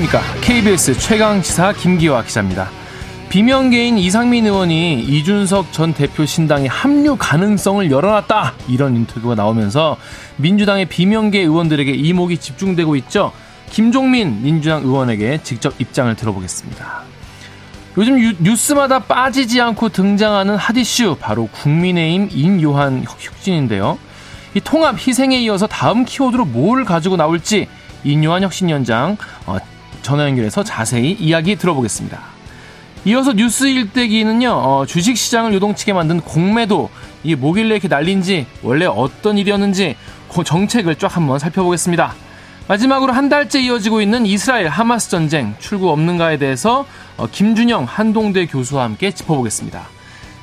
안녕하십니까. KBS 최강지사 김기화 기자입니다. 비명계인 이상민 의원이 이준석 전 대표 신당의 합류 가능성을 열어놨다. 이런 인터뷰가 나오면서 민주당의 비명계 의원들에게 이목이 집중되고 있죠. 김종민 민주당 의원에게 직접 입장을 들어보겠습니다. 요즘 뉴스마다 빠지지 않고 등장하는 핫이슈 바로 국민의힘 인요한 혁신인데요. 이 통합 희생에 이어서 다음 키워드로 뭘 가지고 나올지 인요한 혁신위원장 어, 전화 연결해서 자세히 이야기 들어보겠습니다. 이어서 뉴스 일대기는요, 어, 주식 시장을 요동치게 만든 공매도, 이게 뭐길래 이렇게 날린지, 원래 어떤 일이었는지, 그 정책을 쫙 한번 살펴보겠습니다. 마지막으로 한 달째 이어지고 있는 이스라엘 하마스 전쟁, 출구 없는가에 대해서 어, 김준영 한동대 교수와 함께 짚어보겠습니다.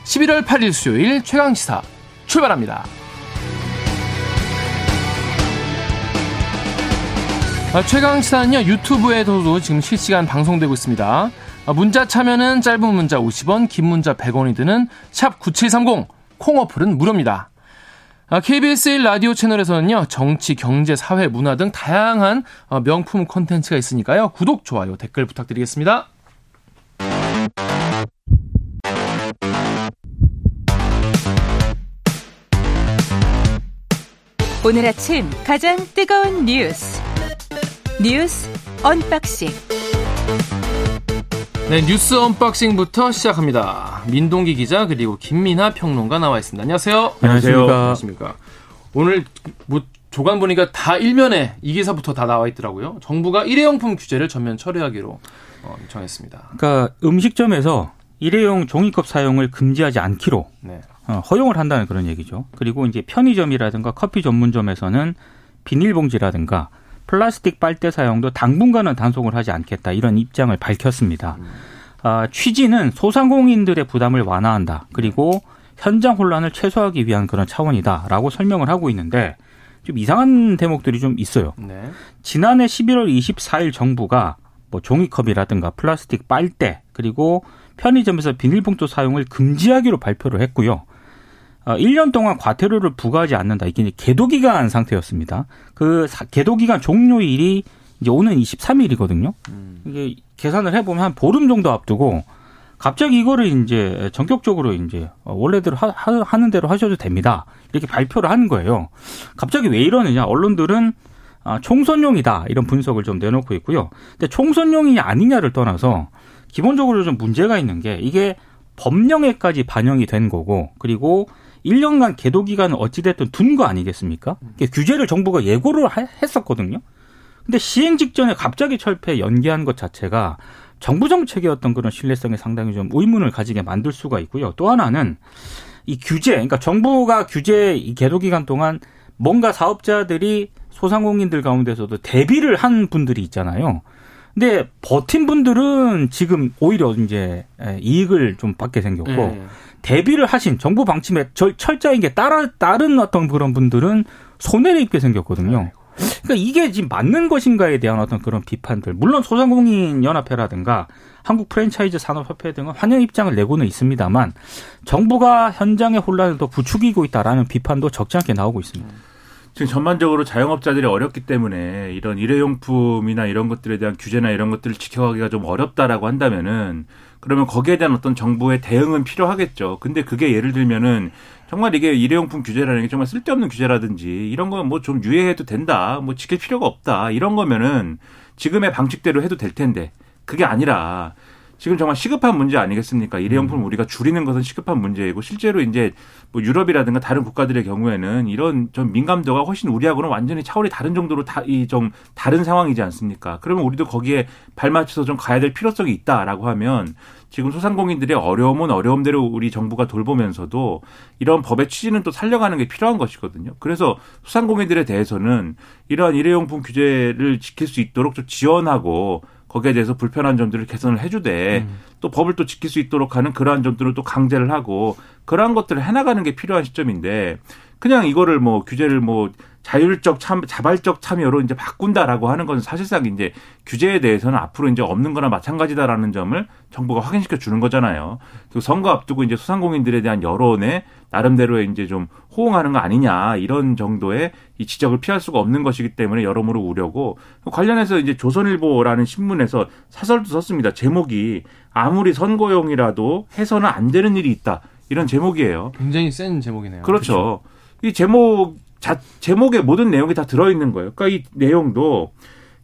11월 8일 수요일 최강시사 출발합니다. 최강시사는요 유튜브에서도 지금 실시간 방송되고 있습니다. 아, 문자 참여는 짧은 문자 50원, 긴 문자 100원이 드는 샵 9730, 콩 어플은 무료입니다. KBS 아, 1 라디오 채널에서는요, 정치, 경제, 사회, 문화 등 다양한 어, 명품 콘텐츠가 있으니까요, 구독, 좋아요, 댓글 부탁드리겠습니다. 오늘 아침 가장 뜨거운 뉴스. 뉴스 언박싱. 네, 뉴스 언박싱부터 시작합니다. 민동기 기자 그리고 김민하 평론가 나와 있습니다. 안녕하세요. 안녕하세요. 안녕하십니까. 오늘 뭐 조간 보니까 다 일면에 이 기사부터 다 나와 있더라고요. 정부가 일회용품 규제를 전면 철회하기로 어, 정했습니다. 그러니까 음식점에서 일회용 종이컵 사용을 금지하지 않기로 네. 어, 허용을 한다는 그런 얘기죠. 그리고 이제 편의점이라든가 커피 전문점에서는 비닐봉지라든가 플라스틱 빨대 사용도 당분간은 단속을 하지 않겠다 이런 입장을 밝혔습니다. 아, 취지는 소상공인들의 부담을 완화한다. 그리고 현장 혼란을 최소화하기 위한 그런 차원이다라고 설명을 하고 있는데 좀 이상한 대목들이 좀 있어요. 네. 지난해 11월 24일 정부가 뭐 종이컵이라든가 플라스틱 빨대 그리고 편의점에서 비닐봉투 사용을 금지하기로 발표를 했고요. 1년 어, 동안 과태료를 부과하지 않는다. 이게 계도 기간 상태였습니다. 그 계도 기간 종료일이 이제 오는 23일이거든요. 음. 이게 계산을 해보면 한 보름 정도 앞두고 갑자기 이거를 이제 전격적으로 이제 원래대로 하, 하는 대로 하셔도 됩니다. 이렇게 발표를 하는 거예요. 갑자기 왜 이러느냐? 언론들은 아, 총선용이다 이런 분석을 좀 내놓고 있고요. 근데 총선용이 아니냐를 떠나서 기본적으로 좀 문제가 있는 게 이게 법령에까지 반영이 된 거고 그리고 1년간 계도 기간은 어찌됐든 둔 거 아니겠습니까? 규제를 정부가 예고를 했었거든요. 근데 시행 직전에 갑자기 철폐 연기한 것 자체가 정부 어떤 그런 신뢰성에 상당히 좀 의문을 가지게 만들 수가 있고요. 또 하나는 이 규제, 그러니까 정부가 규제 이 계도 기간 동안 뭔가 사업자들이 소상공인들 가운데서도 대비를 한 분들이 있잖아요. 근데 버틴 분들은 지금 오히려 이제 이익을 좀 받게 생겼고 네. 대비를 하신 정부 방침에 철저하게 게 따라 따른 어떤 그런 분들은 손해를 입게 생겼거든요. 그러니까 이게 지금 맞는 것인가에 대한 어떤 그런 비판들. 물론 소상공인 연합회라든가 한국 프랜차이즈 산업협회 등은 환영 입장을 내고는 있습니다만 정부가 현장의 혼란을 더 부추기고 있다라는 비판도 적지 않게 나오고 있습니다. 지금 전반적으로 자영업자들이 어렵기 때문에 이런 일회용품이나 이런 것들에 대한 규제나 이런 것들을 지켜가기가 좀 어렵다라고 한다면은 그러면 거기에 대한 어떤 정부의 대응은 필요하겠죠. 근데 그게 예를 들면은 정말 이게 일회용품 규제라는 게 정말 쓸데없는 규제라든지 이런 건 뭐 좀 유예해도 된다. 뭐 지킬 필요가 없다. 이런 거면은 지금의 방식대로 해도 될 텐데 그게 아니라 지금 정말 시급한 문제 아니겠습니까? 일회용품 음. 우리가 줄이는 것은 시급한 문제이고 실제로 이제 뭐 유럽이라든가 다른 국가들의 경우에는 이런 좀 민감도가 훨씬 우리하고는 완전히 차원이 다른 정도로 다 이 좀 다른 상황이지 않습니까? 그러면 우리도 거기에 발맞춰서 좀 가야 될 필요성이 있다라고 하면 지금 소상공인들의 어려움은 어려움대로 우리 정부가 돌보면서도 이런 법의 취지는 또 살려가는 게 필요한 것이거든요. 그래서 소상공인들에 대해서는 이러한 일회용품 규제를 지킬 수 있도록 좀 지원하고 거기에 대해서 불편한 점들을 개선을 해주되 음. 또 법을 또 지킬 수 있도록 하는 그러한 점들을 또 강제를 하고 그러한 것들을 해나가는 게 필요한 시점인데 그냥 이거를 뭐 규제를 뭐 자율적 참 자발적 참여로 이제 바꾼다라고 하는 것은 사실상 이제 규제에 대해서는 앞으로 이제 없는 거나 마찬가지다라는 점을 정부가 확인시켜 주는 거잖아요. 그리고 선거 앞두고 이제 소상공인들에 대한 여론에 나름대로의 이제 좀 호응하는 거 아니냐 이런 정도의 이 지적을 피할 수가 없는 것이기 때문에 여러모로 우려고 관련해서 이제 조선일보라는 신문에서 사설도 썼습니다. 제목이 아무리 선거용이라도 해서는 안 되는 일이 있다. 이런 제목이에요. 굉장히 센 제목이네요. 그렇죠. 그렇죠. 이 제목 자, 제목에 모든 내용이 다 들어있는 거예요. 그러니까 이 내용도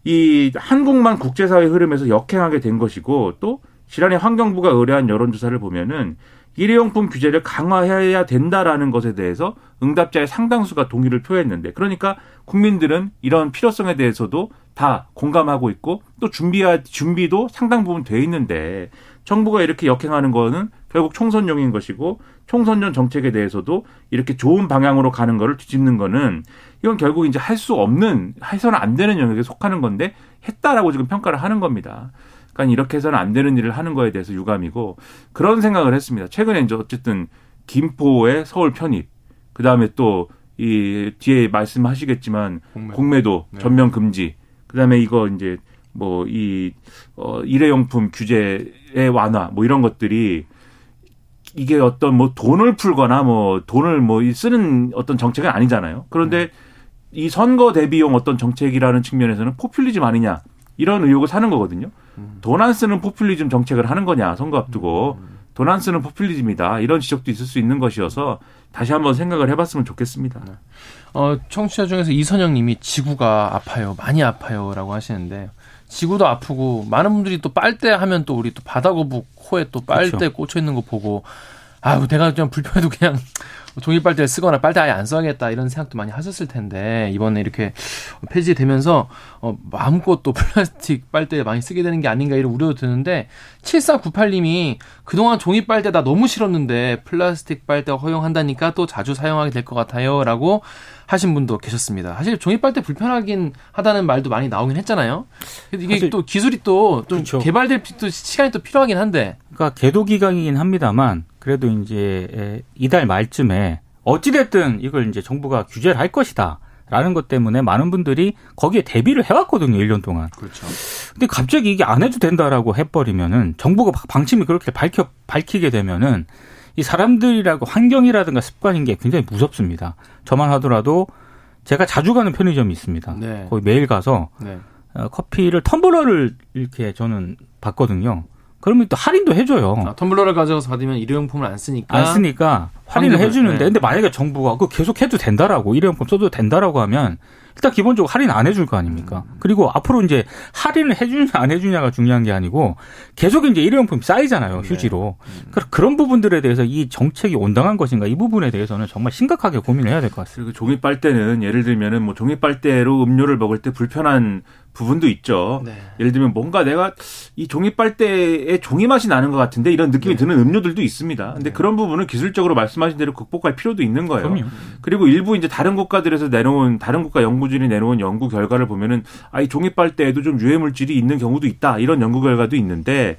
이 한국만 국제사회 흐름에서 역행하게 된 것이고 또 지난해 환경부가 의뢰한 여론조사를 보면은 일회용품 규제를 강화해야 된다라는 것에 대해서 응답자의 상당수가 동의를 표했는데 그러니까 국민들은 이런 필요성에 대해서도 다 공감하고 있고 또 준비할 준비도 상당 부분 돼 있는데 정부가 이렇게 역행하는 거는 결국 총선용인 것이고 총선 전 정책에 대해서도 이렇게 좋은 방향으로 가는 거를 뒤집는 거는 이건 결국 이제 할 수 없는 해서는 안 되는 영역에 속하는 건데 했다라고 지금 평가를 하는 겁니다. 그러니까 이렇게 해서는 안 되는 일을 하는 거에 대해서 유감이고 그런 생각을 했습니다. 최근에 이제 어쨌든 김포의 서울 편입 그 다음에 또 이 뒤에 말씀하시겠지만 공매. 공매도 네. 전면 금지 그 다음에 이거 이제 뭐 이 어, 일회용품 규제의 완화 뭐 이런 것들이 이게 어떤 뭐 돈을 풀거나 뭐 돈을 뭐 쓰는 어떤 정책은 아니잖아요. 그런데 음. 이 선거 대비용 어떤 정책이라는 측면에서는 포퓰리즘 아니냐 이런 의혹을 사는 거거든요. 음. 돈안 쓰는 포퓰리즘 정책을 하는 거냐 선거 앞두고 음. 돈안 쓰는 포퓰리즘이다 이런 지적도 있을 수 있는 것이어서 다시 한번 생각을 해봤으면 좋겠습니다. 네. 어, 청취자 중에서 이선영님이 지구가 아파요, 많이 아파요라고 하시는데 지구도 아프고 많은 분들이 또 빨대 하면 또 우리 또 바다거북 코에 또 빨대 그렇죠. 꽂혀 있는 거 보고 아우 내가 좀 불편해도 그냥 종이 빨대를 쓰거나 빨대 아예 안 써야겠다 이런 생각도 많이 하셨을 텐데 이번에 이렇게 폐지되면서 어, 마음껏 또 플라스틱 빨대 많이 쓰게 되는 게 아닌가 이런 우려도 드는데 7498님이 그동안 종이 빨대 다 너무 싫었는데 플라스틱 빨대 허용한다니까 또 자주 사용하게 될 것 같아요라고 하신 분도 계셨습니다. 사실 종이 빨대 불편하긴 하다는 말도 많이 나오긴 했잖아요. 이게 또 기술이 또좀 그렇죠. 개발될 또 시간이 또 필요하긴 한데. 그러니까 계도 기간이긴 합니다만 그래도 이제 이달 말쯤에 어찌됐든 이걸 이제 정부가 규제를 할 것이다. 라는 것 때문에 많은 분들이 거기에 대비를 해왔거든요, 1년 동안. 그렇죠. 근데 갑자기 이게 안 해도 된다라고 해버리면은 정부가 방침이 그렇게 밝혀, 밝히게 되면은 이 사람들이라고 환경이라든가 습관인 게 굉장히 무섭습니다. 저만 하더라도 제가 자주 가는 편의점이 있습니다. 네. 거의 매일 가서 네. 어, 커피를 텀블러를 이렇게 저는 받거든요. 그러면 또 할인도 해줘요. 아, 텀블러를 가져가서 받으면 일회용품을 안 쓰니까 안 쓰니까 할인을 해주는데 네. 근데 만약에 정부가 그 계속 해도 된다라고 일회용품 써도 된다라고 하면 일단 기본적으로 할인 안 해줄 거 아닙니까? 음. 그리고 앞으로 이제 할인을 해주냐 안 해주냐가 중요한 게 아니고 계속 이제 일회용품 쌓이잖아요 네. 휴지로. 네. 음. 그런 부분들에 대해서 이 정책이 온당한 것인가 이 부분에 대해서는 정말 심각하게 고민을 해야 될 것 같습니다. 그리고 종이 빨대는 예를 들면은 뭐 종이 빨대로 음료를 먹을 때 불편한 부분도 있죠. 네. 예를 들면 뭔가 내가 이 종이 빨대에 종이 맛이 나는 것 같은데 이런 느낌이 네. 드는 음료들도 있습니다. 근데 네. 그런 부분은 기술적으로 말씀하신 대로 극복할 필요도 있는 거예요. 그럼요. 그리고 일부 이제 다른 국가들에서 내놓은 다른 국가 연구진이 내놓은 연구 결과를 보면은 아이 종이 빨대에도 좀 유해 물질이 있는 경우도 있다. 이런 연구 결과도 있는데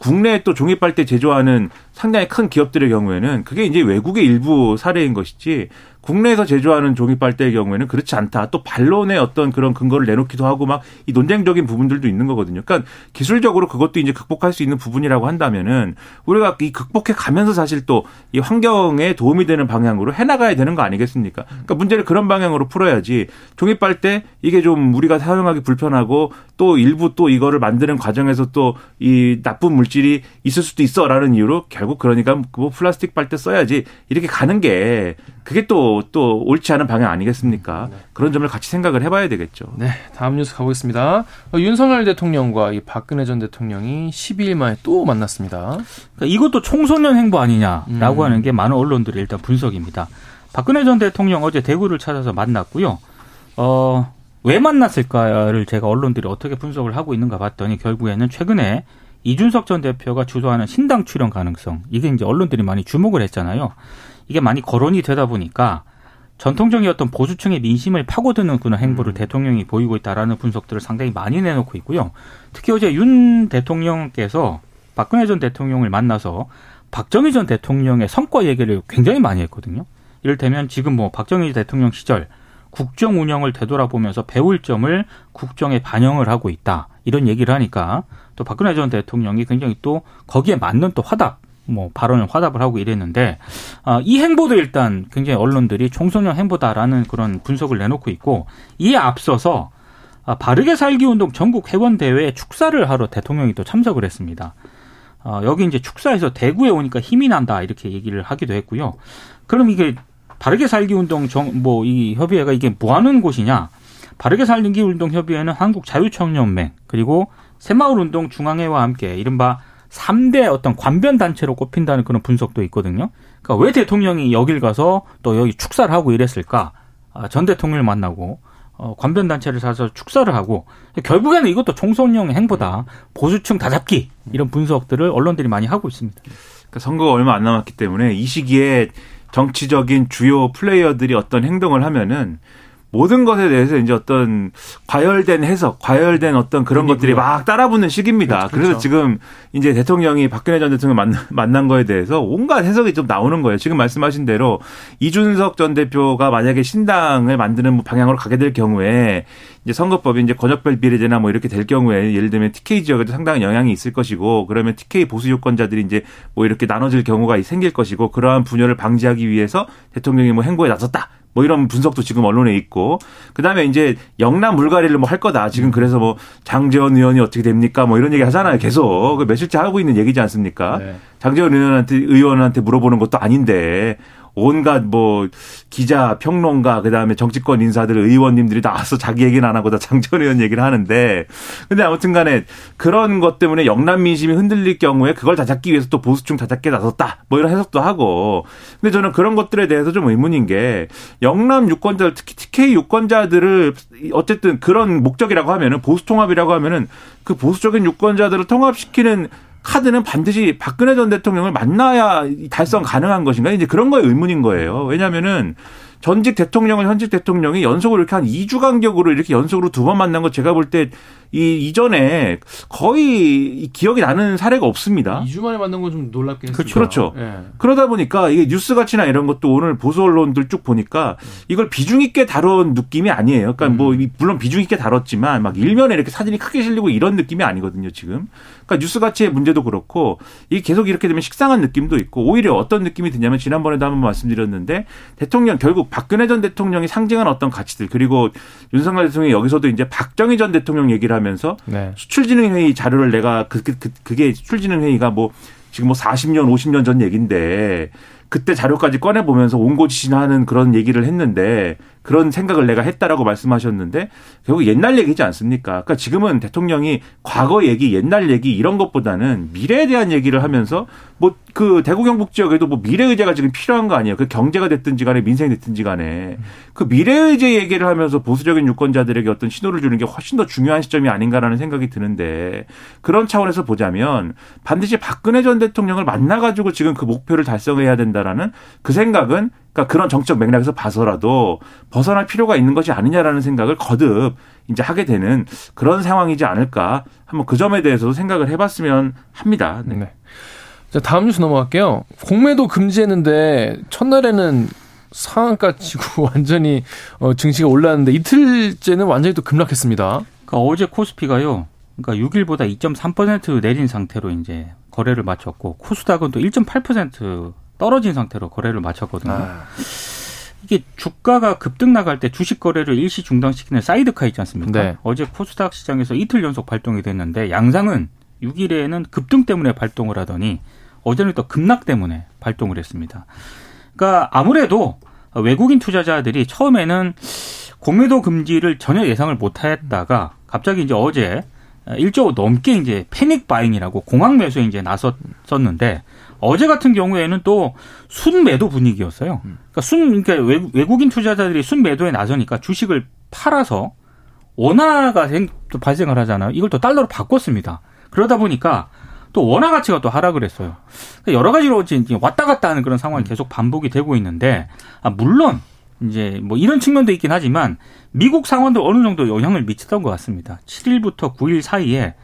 국내에 또 종이 빨대 제조하는 상당히 큰 기업들의 경우에는 그게 이제 외국의 일부 사례인 것이지 국내에서 제조하는 종이 빨대의 경우에는 그렇지 않다. 또 반론의 어떤 그런 근거를 내놓기도 하고 막 이 논쟁적인 부분들도 있는 거거든요. 그러니까 기술적으로 그것도 이제 극복할 수 있는 부분이라고 한다면은 우리가 이 극복해 가면서 사실 또 이 환경에 도움이 되는 방향으로 해 나가야 되는 거 아니겠습니까? 그러니까 문제를 그런 방향으로 풀어야지 종이 빨대 이게 좀 우리가 사용하기 불편하고 또 일부 또 이거를 만드는 과정에서 또 이 나쁜 물질이 있을 수도 있어라는 이유로 결국 그러니까 뭐 플라스틱 빨대 써야지 이렇게 가는 게 그게 또, 또 옳지 않은 방향 아니겠습니까? 네. 그런 점을 같이 생각을 해봐야 되겠죠. 네. 다음 뉴스 가보겠습니다. 어, 윤석열 대통령과 이 박근혜 전 대통령이 12일 만에 또 만났습니다. 그러니까 이것도 청소년 행보 아니냐라고 음. 하는 게 많은 언론들의 일단 분석입니다. 박근혜 전 대통령 어제 대구를 찾아서 만났고요. 어, 왜 만났을까를 제가 언론들이 어떻게 분석을 하고 있는가 봤더니 결국에는 최근에 이준석 전 대표가 주도하는 신당 출연 가능성 이게 이제 언론들이 많이 주목을 했잖아요. 이게 많이 거론이 되다 보니까 전통적이었던 보수층의 민심을 파고드는 그런 행보를 음. 대통령이 보이고 있다라는 분석들을 상당히 많이 내놓고 있고요. 특히 어제 윤 대통령께서 박근혜 전 대통령을 만나서 박정희 전 대통령의 성과 얘기를 굉장히 많이 했거든요. 이를테면 지금 뭐 박정희 대통령 시절 국정 운영을 되돌아보면서 배울 점을 국정에 반영을 하고 있다. 이런 얘기를 하니까 또 박근혜 전 대통령이 굉장히 또 거기에 맞는 또 화답 뭐 발언을 화답을 하고 이랬는데 아, 이 행보도 일단 굉장히 언론들이 총선형 행보다라는 그런 분석을 내놓고 있고 이에 앞서서 아, 바르게 살기 운동 전국 회원 대회에 축사를 하러 대통령이 또 참석을 했습니다. 아, 여기 이제 축사에서 대구에 오니까 힘이 난다 이렇게 얘기를 하기도 했고요. 그럼 이게 바르게 살기 운동 뭐이 협의회가 이게 뭐 하는 곳이냐? 바르게 살기 운동 협의회는 한국 자유청년맹 그리고 새마을 운동 중앙회와 함께 이른바 3대 어떤 관변 단체로 꼽힌다는 그런 분석도 있거든요. 그러니까 왜 대통령이 여길 가서 또 여기 축사를 하고 이랬을까? 아, 전 대통령을 만나고 어, 관변 단체를 사서 축사를 하고 결국에는 이것도 총선용 행보다 보수층 다잡기 이런 분석들을 언론들이 많이 하고 있습니다. 그러니까 선거가 얼마 안 남았기 때문에 이 시기에 정치적인 주요 플레이어들이 어떤 행동을 하면은 모든 것에 대해서 이제 어떤 과열된 해석, 과열된 어떤 그런 것들이 막 따라붙는 시기입니다. 그렇죠. 그래서 지금 이제 대통령이 박근혜 전 대통령 만난, 만난 거에 대해서 온갖 해석이 좀 나오는 거예요. 지금 말씀하신 대로 이준석 전 대표가 만약에 신당을 만드는 방향으로 가게 될 경우에 이제 선거법이 이제 권역별 비례제나 뭐 이렇게 될 경우에 예를 들면 TK 지역에도 상당한 영향이 있을 것이고 그러면 TK 보수 유권자들이 이제 뭐 이렇게 나눠질 경우가 생길 것이고 그러한 분열을 방지하기 위해서 대통령이 뭐 행보에 나섰다. 뭐 이런 분석도 지금 언론에 있고 그다음에 이제 영남 물갈이를 뭐 할 거다. 지금 그래서 뭐 장재원 의원이 어떻게 됩니까? 뭐 이런 얘기 하잖아요. 계속 그 며칠째 하고 있는 얘기지 않습니까? 네. 장재원 의원한테 의원한테 물어보는 것도 아닌데 온갖 뭐 기자, 평론가, 그다음에 정치권 인사들, 의원님들이 나와서 자기 얘기는 안 하고 다 장전 의원 얘기를 하는데 근데 아무튼 간에 그런 것 때문에 영남 민심이 흔들릴 경우에 그걸 다잡기 위해서 또 보수층 다잡기에 나섰다. 뭐 이런 해석도 하고. 근데 저는 그런 것들에 대해서 좀 의문인 게 영남 유권자들 특히 TK 유권자들을 어쨌든 그런 목적이라고 하면은 보수 통합이라고 하면은 그 보수적인 유권자들을 통합시키는 카드는 반드시 박근혜 전 대통령을 만나야 달성 가능한 것인가 이제 그런 거에 의문인 거예요. 왜냐하면은 전직 대통령은 현직 대통령이 연속으로 이렇게 한 2주 간격으로 이렇게 연속으로 두 번 만난 거 제가 볼 때 이 이전에 거의 기억이 나는 사례가 없습니다. 2주 만에 만난 건 좀 놀랍긴 했습니다. 그렇죠. 네. 그러다 보니까 이게 뉴스 가치나 이런 것도 오늘 보수 언론들 쭉 보니까 이걸 비중 있게 다룬 느낌이 아니에요. 그러니까 뭐 음. 뭐 물론 비중 있게 다뤘지만 막 일면에 이렇게 사진이 크게 실리고 이런 느낌이 아니거든요, 지금. 그러니까 뉴스 가치의 문제도 그렇고 이게 계속 이렇게 되면 식상한 느낌도 있고 오히려 어떤 느낌이 드냐면 지난번에도 한번 말씀드렸는데 대통령 결국 박근혜 전 대통령이 상징한 어떤 가치들 그리고 윤석열 대통령이 여기서도 이제 박정희 전 대통령 얘기를 하면서 네. 수출진흥회의 자료를 내가 그, 그, 그 그게 수출진흥회의가 뭐 지금 뭐 40년, 50년 전 얘기인데 그때 자료까지 꺼내 보면서 온고지신하는 그런 얘기를 했는데 그런 생각을 내가 했다라고 말씀하셨는데 결국 옛날 얘기지 않습니까? 그러니까 지금은 대통령이 과거 얘기, 옛날 얘기 이런 것보다는 미래에 대한 얘기를 하면서 뭐 그 대구 경북 지역에도 뭐 미래 의제가 지금 필요한 거 아니에요? 그 경제가 됐든지 간에 민생이 됐든지 간에 그 미래 의제 얘기를 하면서 보수적인 유권자들에게 어떤 신호를 주는 게 훨씬 더 중요한 시점이 아닌가라는 생각이 드는데 그런 차원에서 보자면 반드시 박근혜 전 대통령을 만나 가지고 지금 그 목표를 달성해야 된다라는 그 생각은 그러니까 그런 정책 맥락에서 봐서라도 벗어날 필요가 있는 것이 아니냐라는 생각을 거듭 이제 하게 되는 그런 상황이지 않을까 한번 그 점에 대해서도 생각을 해봤으면 합니다. 네. 네. 자 다음 뉴스 넘어갈게요. 공매도 금지했는데 첫날에는 상한가 치고 완전히 어, 증시가 올랐는데 이틀째는 완전히 또 급락했습니다. 그러니까 어제 코스피가요. 그러니까 6일보다 2.3% 내린 상태로 이제 거래를 마쳤고 코스닥은 또 1.8% 떨어진 상태로 거래를 마쳤거든요. 아. 이게 주가가 급등락할 때 주식 거래를 일시 중단시키는 사이드카 있지 않습니까? 네. 어제 코스닥 시장에서 이틀 연속 발동이 됐는데 양상은 6일에는 급등 때문에 발동을 하더니 어제는 또 급락 때문에 발동을 했습니다. 그러니까 아무래도 외국인 투자자들이 처음에는 공매도 금지를 전혀 예상을 못 했다가 갑자기 이제 어제 1조 넘게 이제 panic buying이라고 공황 매수에 이제 나섰었는데 어제 같은 경우에는 또 순매도 분위기였어요. 그러니까 순 그러니까 외국인 투자자들이 순매도에 나서니까 주식을 팔아서 원화가 또 발생을 하잖아요. 이걸 또 달러로 바꿨습니다. 그러다 보니까 또 원화 가치가 또 하락을 했어요. 그러니까 여러 가지로 이제 왔다 갔다 하는 그런 상황이 계속 반복이 되고 있는데 아 물론 이제 뭐 이런 측면도 있긴 하지만 미국 상황도 어느 정도 영향을 미쳤던 것 같습니다. 7일부터 9일 사이에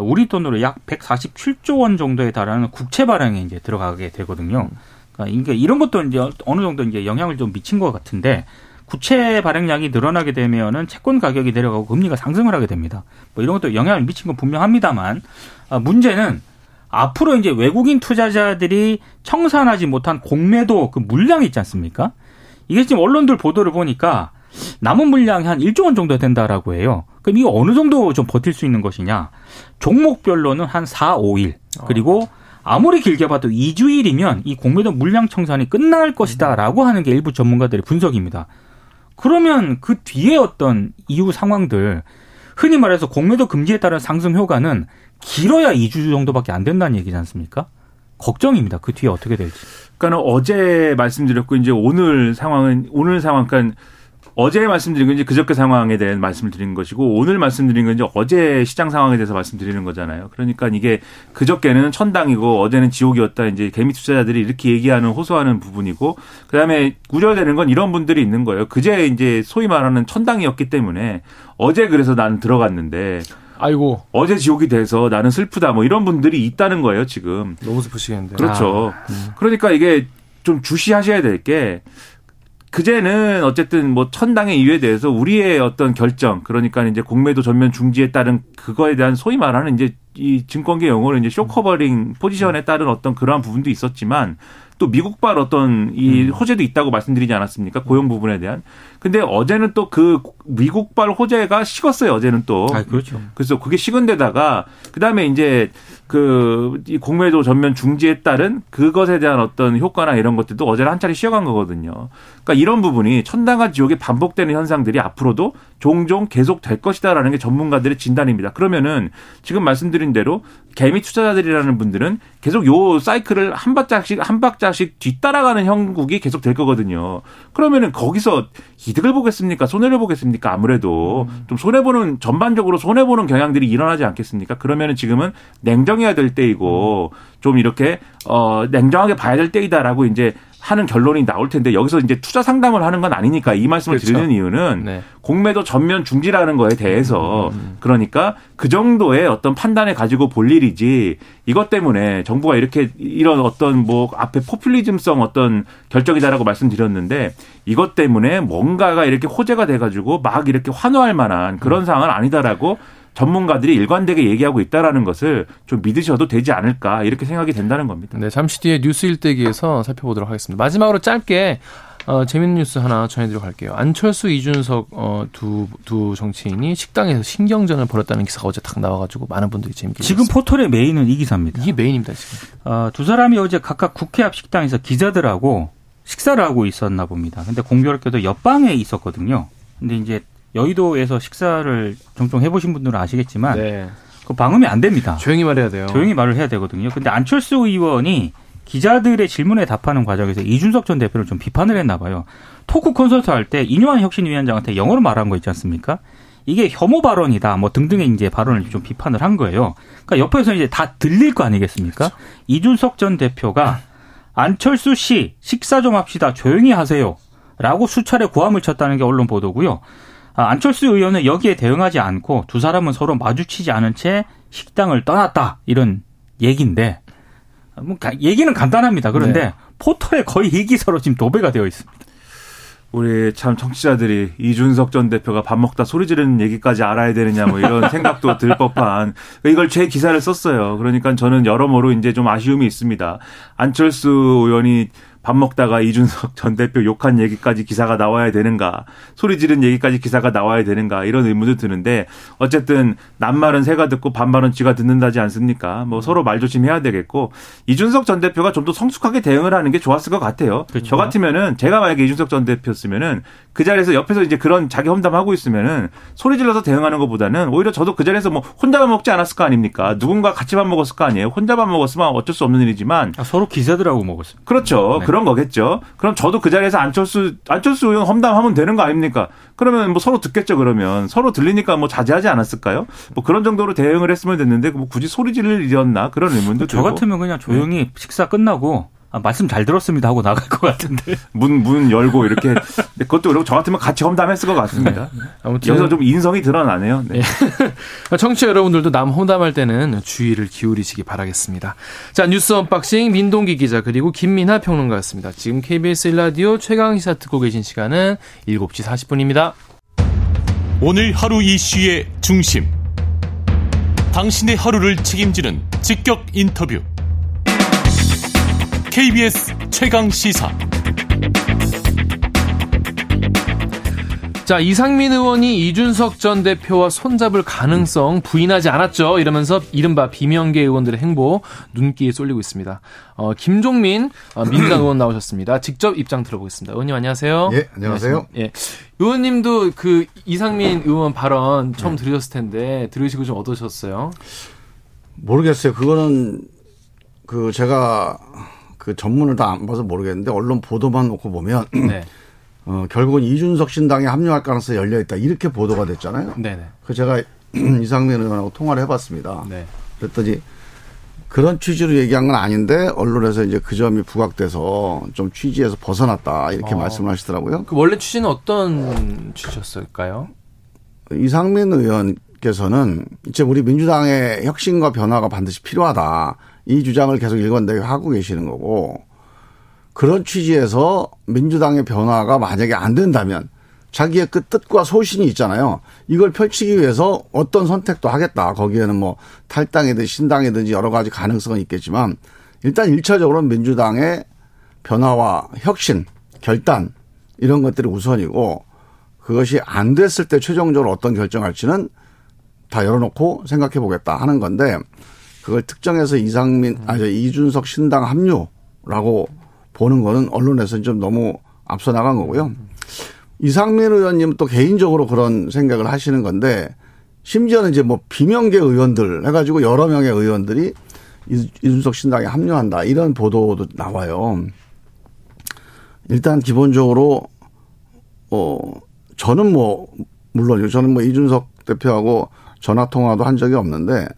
우리 돈으로 약 147조 원 정도에 달하는 국채 발행에 이제 들어가게 되거든요. 그러니까 이런 것도 이제 어느 정도 이제 영향을 좀 미친 것 같은데 구체 발행량이 늘어나게 되면은 채권 가격이 내려가고 금리가 상승을 하게 됩니다. 뭐 이런 것도 영향을 미친 건 분명합니다만 아, 문제는 앞으로 이제 외국인 투자자들이 청산하지 못한 공매도 그 물량이 있지 않습니까? 이게 지금 언론들 보도를 보니까 남은 물량이 한 1조 원 정도 된다라고 해요. 그럼 이거 어느 정도 좀 버틸 수 있는 것이냐? 종목별로는 한 4, 5일. 그리고 아무리 길게 봐도 2주일이면 이 공매도 물량 청산이 끝날 것이다라고 하는 게 일부 전문가들의 분석입니다. 그러면 그 뒤에 어떤 이후 상황들 흔히 말해서 공매도 금지에 따른 상승 효과는 길어야 2주 정도밖에 안 된다는 얘기지 않습니까? 걱정입니다. 그 뒤에 어떻게 될지. 그러니까 어제 말씀드렸고 이제 오늘 상황은 오늘 상황 그러니까 어제 말씀드린 건 이제 그저께 상황에 대한 말씀을 드린 것이고 오늘 말씀드린 건 이제 어제 시장 상황에 대해서 말씀드리는 거잖아요. 그러니까 이게 그저께는 천당이고 어제는 지옥이었다. 이제 개미 투자자들이 이렇게 얘기하는 호소하는 부분이고 그다음에 우려되는 건 이런 분들이 있는 거예요. 그제 이제 소위 말하는 천당이었기 때문에 어제 그래서 나는 들어갔는데 아이고 어제 지옥이 돼서 나는 슬프다 뭐 이런 분들이 있다는 거예요 지금 너무 슬프시겠는데 그렇죠 아, 음. 그러니까 이게 좀 주시하셔야 될 게 그제는 어쨌든 뭐 천당의 이유에 대해서 우리의 어떤 결정 그러니까 이제 공매도 전면 중지에 따른 그거에 대한 소위 말하는 이제 이 증권계 용어로 이제 short covering 포지션에 따른 어떤 그러한 부분도 있었지만 또 미국발 어떤 이 음. 호재도 있다고 말씀드리지 않았습니까? 고용 부분에 대한. 근데 어제는 또 그 미국발 호재가 식었어요. 어제는 또. 아, 그렇죠. 그래서 그게 식은 데다가 그다음에 이제 그 이 공매도 전면 중지에 따른 그것에 대한 어떤 효과나 이런 것들도 어제는 한 차례 쉬어간 거거든요. 그러니까 이런 부분이 천당과 지옥에 반복되는 현상들이 앞으로도 종종 계속 될 것이다라는 게 전문가들의 진단입니다. 그러면은 지금 말씀드린 대로 개미 투자자들이라는 분들은 계속 요 사이클을 한 박자씩 한 박자 씩 뒤따라가는 형국이 계속 될 거거든요. 그러면은 거기서 이득을 보겠습니까? 손해를 보겠습니까? 아무래도 좀 손해 보는 전반적으로 손해 보는 경향들이 일어나지 않겠습니까? 그러면은 지금은 냉정해야 될 때이고 좀 이렇게 어 냉정하게 봐야 될 때이다라고 이제 하는 결론이 나올 텐데 여기서 이제 투자 상담을 하는 건 아니니까 이 말씀을 그렇죠. 드리는 이유는 네. 공매도 전면 중지라는 거에 대해서 음, 음, 음. 그러니까 그 정도의 어떤 판단을 가지고 볼 일이지 이것 때문에 정부가 이렇게 이런 어떤 뭐 앞에 포퓰리즘성 어떤 결정이다라고 말씀드렸는데 이것 때문에 뭔가가 이렇게 호재가 돼가지고 막 이렇게 환호할 만한 그런 음. 상황은 아니다라고 전문가들이 일관되게 얘기하고 있다라는 것을 좀 믿으셔도 되지 않을까 이렇게 생각이 된다는 겁니다. 네, 잠시 뒤에 뉴스 일대기에서 살펴보도록 하겠습니다. 마지막으로 짧게 어, 재밌는 뉴스 하나 전해드리고 갈게요. 안철수, 이준석 어, 두, 두 정치인이 식당에서 신경전을 벌였다는 기사가 어제 딱 나와가지고 많은 분들이 재밌게 지금 봤습니다. 포털의 메인은 이 기사입니다. 이게 메인입니다 지금. 어, 두 사람이 어제 각각 국회 앞 식당에서 기자들하고 식사를 하고 있었나 봅니다. 근데 공교롭게도 옆방에 있었거든요. 근데 이제 여의도에서 식사를 종종 해보신 분들은 아시겠지만 네. 그 방음이 안 됩니다. 조용히 말해야 돼요. 조용히 말을 해야 되거든요. 근데 안철수 의원이 기자들의 질문에 답하는 과정에서 이준석 전 대표를 좀 비판을 했나 봐요. 토크 콘서트 할때 이뇨한 혁신위원장한테 영어로 말한 거 있지 않습니까? 이게 혐오 발언이다, 뭐 등등의 이제 발언을 좀 비판을 한 거예요. 그러니까 옆에서 이제 다 들릴 거 아니겠습니까? 그렇죠. 이준석 전 대표가 안철수 씨 식사 좀 합시다, 조용히 하세요. 라고 수차례 고함을 쳤다는 게 언론 보도고요. 아, 안철수 의원은 여기에 대응하지 않고 두 사람은 서로 마주치지 않은 채 식당을 떠났다 이런 얘기인데 뭐 얘기는 간단합니다. 그런데 네. 포털에 거의 이 기사로 지금 도배가 되어 있습니다. 우리 참 정치자들이 이준석 전 대표가 밥 먹다 소리 지르는 얘기까지 알아야 되느냐 뭐 이런 생각도 들 법한 이걸 제 기사를 썼어요. 그러니까 저는 여러모로 이제 좀 아쉬움이 있습니다. 안철수 의원이 밥 먹다가 이준석 전 대표 욕한 얘기까지 기사가 나와야 되는가, 소리 지른 얘기까지 기사가 나와야 되는가, 이런 의문도 드는데, 어쨌든, 남말은 새가 듣고 반말은 쥐가 듣는다지 않습니까? 뭐 서로 말 조심해야 되겠고, 이준석 전 대표가 좀 더 성숙하게 대응을 하는 게 좋았을 것 같아요. 그렇죠. 저 같으면은, 제가 만약에 이준석 전 대표였으면은, 그 자리에서 옆에서 이제 그런 자기 험담하고 있으면은, 소리 질러서 대응하는 것보다는, 오히려 저도 그 자리에서 뭐, 혼자만 먹지 않았을 거 아닙니까? 누군가 같이만 먹었을 거 아니에요? 혼자만 먹었으면 어쩔 수 없는 일이지만. 아, 서로 기자들하고 먹었어요. 그렇죠. 네. 그런 거겠죠. 그럼 저도 그 자리에서 안철수 안철수 의원 험담하면 되는 거 아닙니까? 그러면 뭐 서로 듣겠죠. 그러면 서로 들리니까 뭐 자제하지 않았을까요? 뭐 그런 정도로 대응을 했으면 됐는데 뭐 굳이 소리 지를 일이었나 그런 의문도 저 들고. 같으면 그냥 조용히 네. 식사 끝나고 아, 말씀 잘 들었습니다 하고 나갈 것 같은데. 문, 문 열고 이렇게. 그것도 그리고 저 같으면 같이 험담했을 것 같습니다. 네. 아무튼. 여기서 좀 인성이 드러나네요. 네. 네. 청취자 여러분들도 남 험담할 때는 주의를 기울이시기 바라겠습니다. 자, 뉴스 언박싱 민동기 기자 그리고 김민하 평론가였습니다. 지금 KBS 일라디오 최강시사 듣고 계신 시간은 7시 40분입니다. 오늘 하루 이슈의 중심. 당신의 하루를 책임지는 직격 인터뷰. KBS 최강 시사. 자, 이상민 의원이 이준석 전 대표와 손잡을 가능성 부인하지 않았죠. 이러면서 이른바 비명계 의원들의 행보 눈길이 쏠리고 있습니다. 어, 김종민 어, 민주당 의원 나오셨습니다. 직접 입장 들어보겠습니다. 의원님 안녕하세요. 예, 안녕하세요. 예. 의원님도 그 이상민 의원 발언 처음 네. 들으셨을 텐데 들으시고 좀 어떠셨어요? 모르겠어요. 그거는 그 제가 그 전문을 다 안 봐서 모르겠는데 언론 보도만 놓고 보면 네. 어, 결국은 이준석 신당에 합류할 가능성이 열려 있다 이렇게 보도가 됐잖아요. 네네. 그 제가 이상민 의원하고 통화를 해봤습니다. 네. 그랬더니 그런 취지로 얘기한 건 아닌데 언론에서 이제 그 점이 부각돼서 좀 취지에서 벗어났다 이렇게 어. 말씀을 하시더라고요. 그 원래 취지는 어떤 취지였을까요? 이상민 의원께서는 이제 우리 민주당의 혁신과 변화가 반드시 필요하다. 이 주장을 계속 일관되게 하고 계시는 거고 그런 취지에서 민주당의 변화가 만약에 안 된다면 자기의 그 뜻과 소신이 있잖아요. 이걸 펼치기 위해서 어떤 선택도 하겠다. 거기에는 뭐 탈당이든 신당이든지 여러 가지 가능성은 있겠지만 일단 일차적으로 민주당의 변화와 혁신, 결단 이런 것들이 우선이고 그것이 안 됐을 때 최종적으로 어떤 결정할지는 다 열어놓고 생각해 보겠다 하는 건데 그걸 특정해서 이상민, 아니, 이준석 신당 합류라고 보는 거는 언론에서는 좀 너무 앞서 나간 거고요. 이상민 의원님 또 개인적으로 그런 생각을 하시는 건데 심지어는 이제 뭐 비명계 의원들 해가지고 여러 명의 의원들이 이준석 신당에 합류한다 이런 보도도 나와요. 일단 기본적으로 어 저는 뭐 물론요 저는 뭐 이준석 대표하고 전화 통화도 한 적이 없는데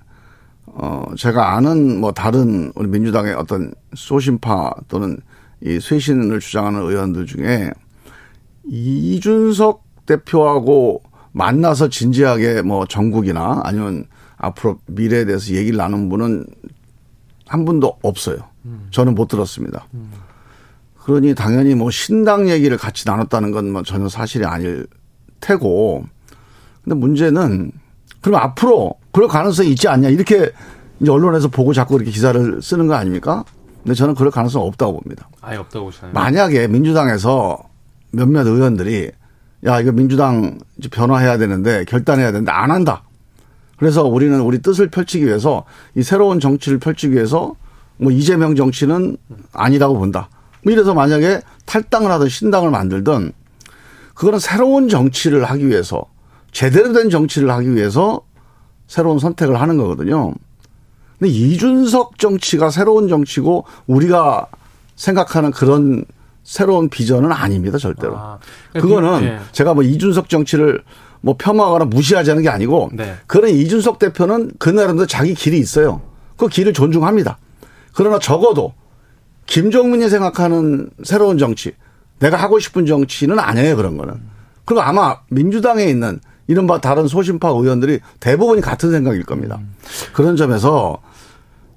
어, 제가 아는 뭐 다른 우리 민주당의 어떤 소신파 또는 이 쇄신을 주장하는 의원들 중에 이준석 대표하고 만나서 진지하게 뭐 전국이나 아니면 앞으로 미래에 대해서 얘기를 나눈 분은 한 분도 없어요. 저는 못 들었습니다. 그러니 당연히 뭐 신당 얘기를 같이 나눴다는 건 뭐 전혀 사실이 아닐 테고. 근데 문제는 그럼 앞으로 그럴 가능성이 있지 않냐 이렇게 이제 언론에서 보고 자꾸 이렇게 기사를 쓰는 거 아닙니까? 근데 저는 그럴 가능성 없다고 봅니다. 아예 없다고 보시나요? 만약에 민주당에서 몇몇 의원들이 야 이거 민주당 변화해야 되는데 결단해야 되는데 안 한다. 그래서 우리는 우리 뜻을 펼치기 위해서 이 새로운 정치를 펼치기 위해서 뭐 이재명 정치는 아니라고 본다. 뭐 이래서 만약에 탈당을 하든 신당을 만들든 그거는 새로운 정치를 하기 위해서 제대로 된 정치를 하기 위해서 새로운 선택을 하는 거거든요. 근데 이준석 정치가 새로운 정치고 우리가 생각하는 그런 새로운 비전은 아닙니다, 절대로. 아, 그러니까 그거는 네. 제가 뭐 이준석 정치를 뭐 폄하하거나 무시하자는 게 아니고 네. 그런 이준석 대표는 그 나름대로 자기 길이 있어요. 그 길을 존중합니다. 그러나 적어도 김종민이 생각하는 새로운 정치, 내가 하고 싶은 정치는 아니에요, 그런 거는. 그리고 아마 민주당에 있는 이른바 다른 소신파 의원들이 대부분이 같은 생각일 겁니다. 그런 점에서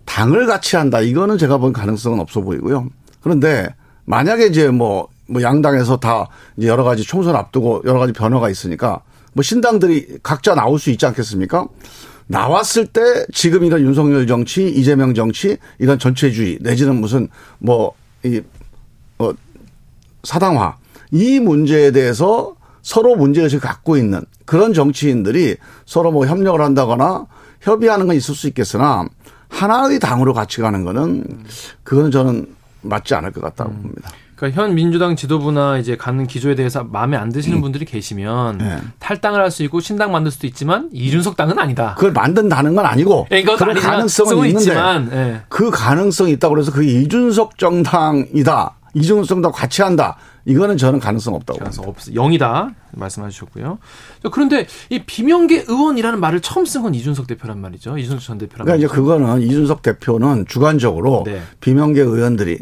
당을 같이 한다. 이거는 제가 본 가능성은 없어 보이고요. 그런데 만약에 이제 뭐, 뭐 양당에서 다 이제 여러 가지 총선 앞두고 여러 가지 변화가 있으니까 뭐 신당들이 각자 나올 수 있지 않겠습니까? 나왔을 때 지금 이런 윤석열 정치, 이재명 정치, 이런 전체주의 내지는 무슨 뭐, 이, 뭐, 사당화. 이 문제에 대해서 서로 문제의식을 갖고 있는 그런 정치인들이 서로 뭐 협력을 한다거나 협의하는 건 있을 수 있겠으나 하나의 당으로 같이 가는 거는 그거는 저는 맞지 않을 것 같다고 음. 봅니다. 그러니까 현 민주당 지도부나 이제 가는 기조에 대해서 마음에 안 드시는 음. 분들이 계시면 네. 탈당을 할 수 있고 신당 만들 수도 있지만 이준석 당은 아니다. 그걸 만든다는 건 아니고 네, 그런 가능성은 있는데 네. 그 가능성이 있다고 그래서 그게 이준석 정당이다. 이준석 정당 같이 한다. 이거는 저는 가능성 없다고. 가능성 없, 영이다 말씀하셨고요. 그런데 이 비명계 의원이라는 말을 처음 쓴 건 이준석 대표란 말이죠. 이준석 전 대표란 그러니까 말이죠. 이제 그거는 이준석 대표는 주관적으로 네. 비명계 의원들이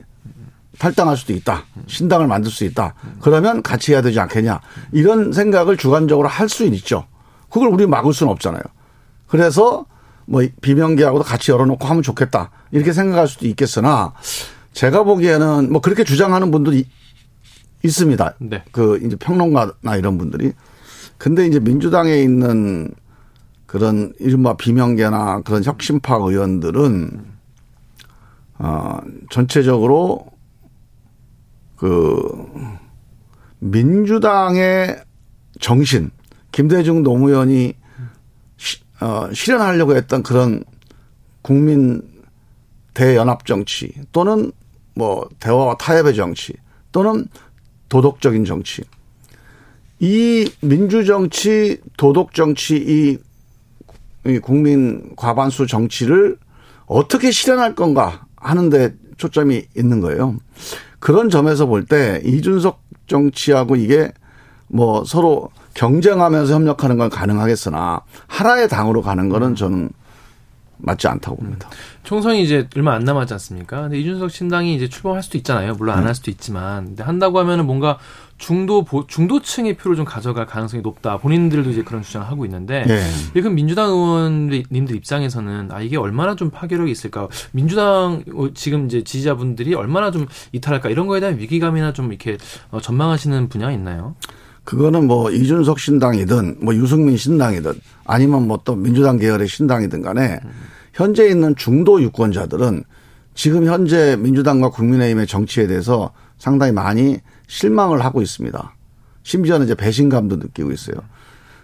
탈당할 수도 있다. 신당을 만들 수 있다. 그러면 같이 해야 되지 않겠냐. 이런 생각을 주관적으로 할 수는 있죠. 그걸 우리 막을 수는 없잖아요. 그래서 뭐 비명계하고도 같이 열어놓고 하면 좋겠다. 이렇게 생각할 수도 있겠으나 제가 보기에는 뭐 그렇게 주장하는 분들이 있습니다. 네. 그 이제 평론가나 이런 분들이. 근데 이제 민주당에 있는 그런 이른바 비명계나 그런 혁신파 의원들은 어 전체적으로 그 민주당의 정신 김대중 노무현이 시, 어, 실현하려고 했던 그런 국민 대연합 정치 또는 뭐 대화와 타협의 정치 또는 도덕적인 정치 이 민주정치, 도덕정치, 이, 이 국민 과반수 정치를 어떻게 실현할 건가 하는데 초점이 있는 거예요. 그런 점에서 볼 때 이준석 정치하고 이게 뭐 서로 경쟁하면서 협력하는 건 가능하겠으나 하나의 당으로 가는 거는 저는 맞지 않다고 봅니다. 총선이 이제 얼마 안 남았지 않습니까? 근데 이준석 신당이 이제 출범할 수도 있잖아요. 물론 안 할 수도 있지만. 근데 한다고 하면은 뭔가 중도 중도층의 표를 좀 가져갈 가능성이 높다. 본인들도 이제 그런 주장을 하고 있는데 네. 그럼 민주당 의원님들 입장에서는 아 이게 얼마나 좀 파괴력이 있을까? 민주당 지금 이제 지지자분들이 얼마나 좀 이탈할까? 이런 거에 대한 위기감이나 좀 이렇게 어, 전망하시는 분야 있나요? 그거는 뭐 이준석 신당이든 뭐 유승민 신당이든 아니면 뭐 또 민주당 계열의 신당이든 간에 현재 있는 중도 유권자들은 지금 현재 민주당과 국민의힘의 정치에 대해서 상당히 많이 실망을 하고 있습니다. 심지어는 이제 배신감도 느끼고 있어요.